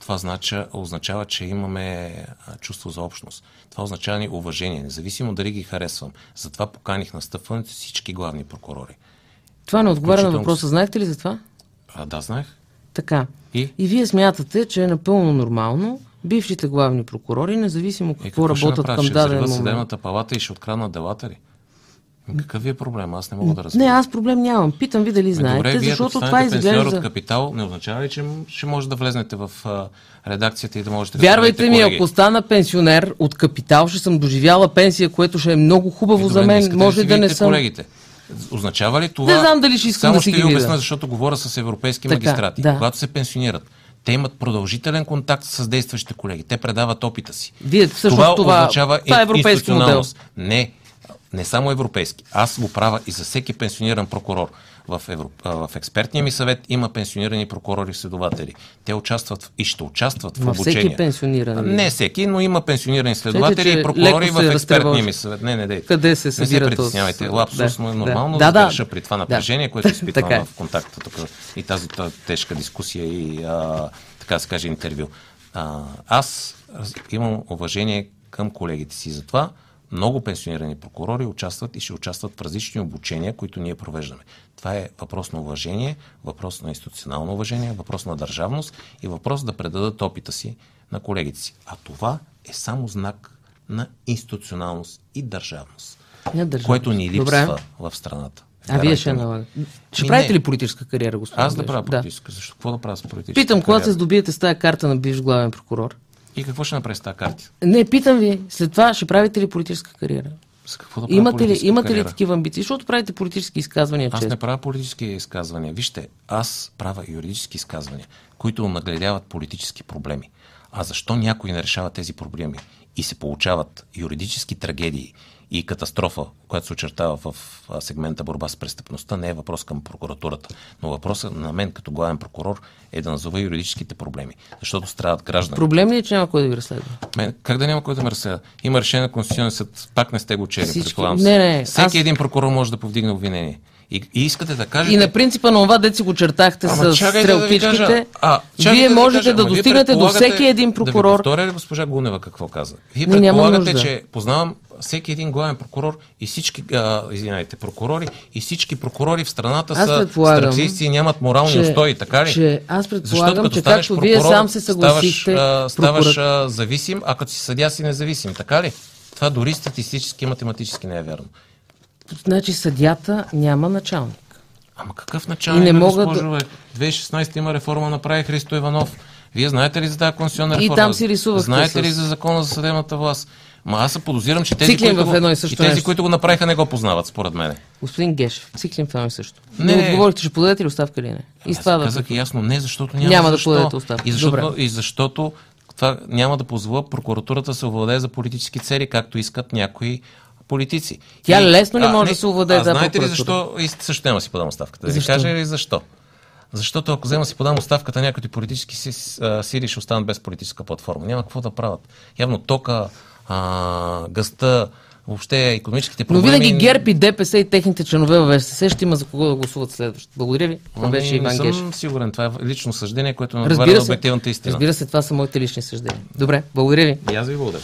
това означава, означава, че имаме чувство за общност. Това означава ни уважение, независимо дали ги харесвам. Затова поканих на стъпването всички главни прокурори. Това не отговаря на въпроса. Знаете ли за това? А, да, знаех. Така. И? И вие смятате, че е напълно нормално бившите главни прокурори, независимо какво какво ще работят направят? към Ще даден момент. съдебната палата и ще откраднат делата ли? Ами Какъв ви е проблем? Аз не мога да разбера. Не, аз проблем нямам. Питам ви дали Ами знаете, Добре, вие защото това изглежда... от капитал, не означава ли, че ще може да влезнете в а, редакцията и да можете да Вярвайте ми, ако стана пенсионер от капитал, ще съм доживяла пенсия, което ще е много хубаво Добре, за не мен. искате Може си да не съм. колегите. Означава ли това? Не знам дали ще искам Само да ще ви обясня, защото говоря с европейски Така, магистрати. да. Когато се пенсионират, те имат продължителен контакт с действащите колеги. Те предават опита си. Вие всъщност това, това- означава това е европейски институционалност. Не, не само европейски. Аз го правя и за всеки пенсиониран прокурор. В, Евро... в експертния ми съвет има пенсионирани прокурори и следователи. Те участват и ще участват в обучение. всеки пенсиониран. Не всеки, но има пенсионирани следователи че и прокурори в експертния ми съвет. Не, не, дейте. Къде се Не се притеснявайте. от- Лапсус, да, но е да. нормално Да, да, да. да, при това Да. напрежение, което изпитвам е. в контакта тук и тази та- тежка дискусия и а, така да се каже интервю. А, аз имам уважение към колегите си. Затова много пенсионирани прокурори участват и ще участват в различни обучения, които ние провеждаме. Това е въпрос на уважение, въпрос на институционално уважение, въпрос на държавност и въпрос да предадат опита си на колегите си. А това е само знак на институционалност и държавност, Не държавност. което ни липсва Добре. в страната. А вие ще налагате. Ще Ми, правите не. ли политическа кариера, господин Аз да правя политическа. Защо? Какво да правя с политическа Питам, когато се кариера? здобиете с тази карта на бивш главен прокурор. И какво ще направи с тази карта? Не, питам ви, след това ще правите ли политическа кариера? За какво да Имате ли, имате ли кариера? такива амбиции? Защото правите политически изказвания Аз често. не правя политически изказвания. Вижте, аз правя юридически изказвания, които нагледяват политически проблеми. А защо някой не решава тези проблеми и се получават юридически трагедии и катастрофа, която се очертава в сегмента борба с престъпността, не е въпрос към прокуратурата. Но въпросът на мен като главен прокурор е да назова юридическите проблеми. Защото страдат граждани. Проблем ли е, че няма кой да ви разследва? Мен, как да няма кой да ме разследва? Има решение на Конституционния съд, пак не сте го чели, Всички- предполагам. не, не, Всеки аз- един прокурор може да повдигне обвинение. И, и искате да кажете... И на принципа на това, дете си го чертахте Ама с чакайте да ви стрелкичките, А, вие ви можете кажа. да достигнете до всеки един Да ви прокурор. повторя ли госпожа Гунева какво каза? Вие предполагате, че познавам всеки един главен прокурор и всички, а, извинайте, прокурори и всички прокурори в страната Аз са страцисти и нямат морални че- устои, така ли? че аз предполагам, Защото че както вие сам се съгласихте, ставаш, а, ставаш а, зависим, а като си съдя си независим, така ли? Това дори статистически и математически не е вярно. Значи съдята няма началник. Ама какъв началник, И не бе, могат госпожо, бе? 2016 има реформа, направи Христо Иванов. Вие знаете ли за тази конституционна И реформа? там си рисувахте Знаете ли за закона за съдебната власт? Ма аз се подозирам, че тези, Циклим които, в едно и също и тези нещо. които го направиха, не го познават, според мен. Господин Гешев, циклим в едно и също. Не. Не отговорихте, ще подадете ли оставка или не? И Аз това да... казах ясно не, защото няма, Няма да защо. подадете оставка. И защото, Добре. и защото това няма да позволя прокуратурата да се овладее за политически цели, както искат някои политици. Тя И- лесно ли а, може не, да се овладее а за знаете ли защо? И също няма си подам оставката. Да ви кажа ли защо? Защото ако взема си подам оставката, някои политически си- а, сили ще останат без политическа платформа. Няма какво да правят. Явно тока, а, гъста, въобще економическите Но проблеми... винаги ГЕРБ и ДПС и техните членове в ВСС ще има за кого да гласуват следващо. Благодаря ви. Това Ами, беше не Иван съм Гешев. сигурен. Това е лично съждение, което не Разбира на се, обективната истина. разбира се, това са моите лични съждения. Добре, благодаря ви. И аз ви благодаря.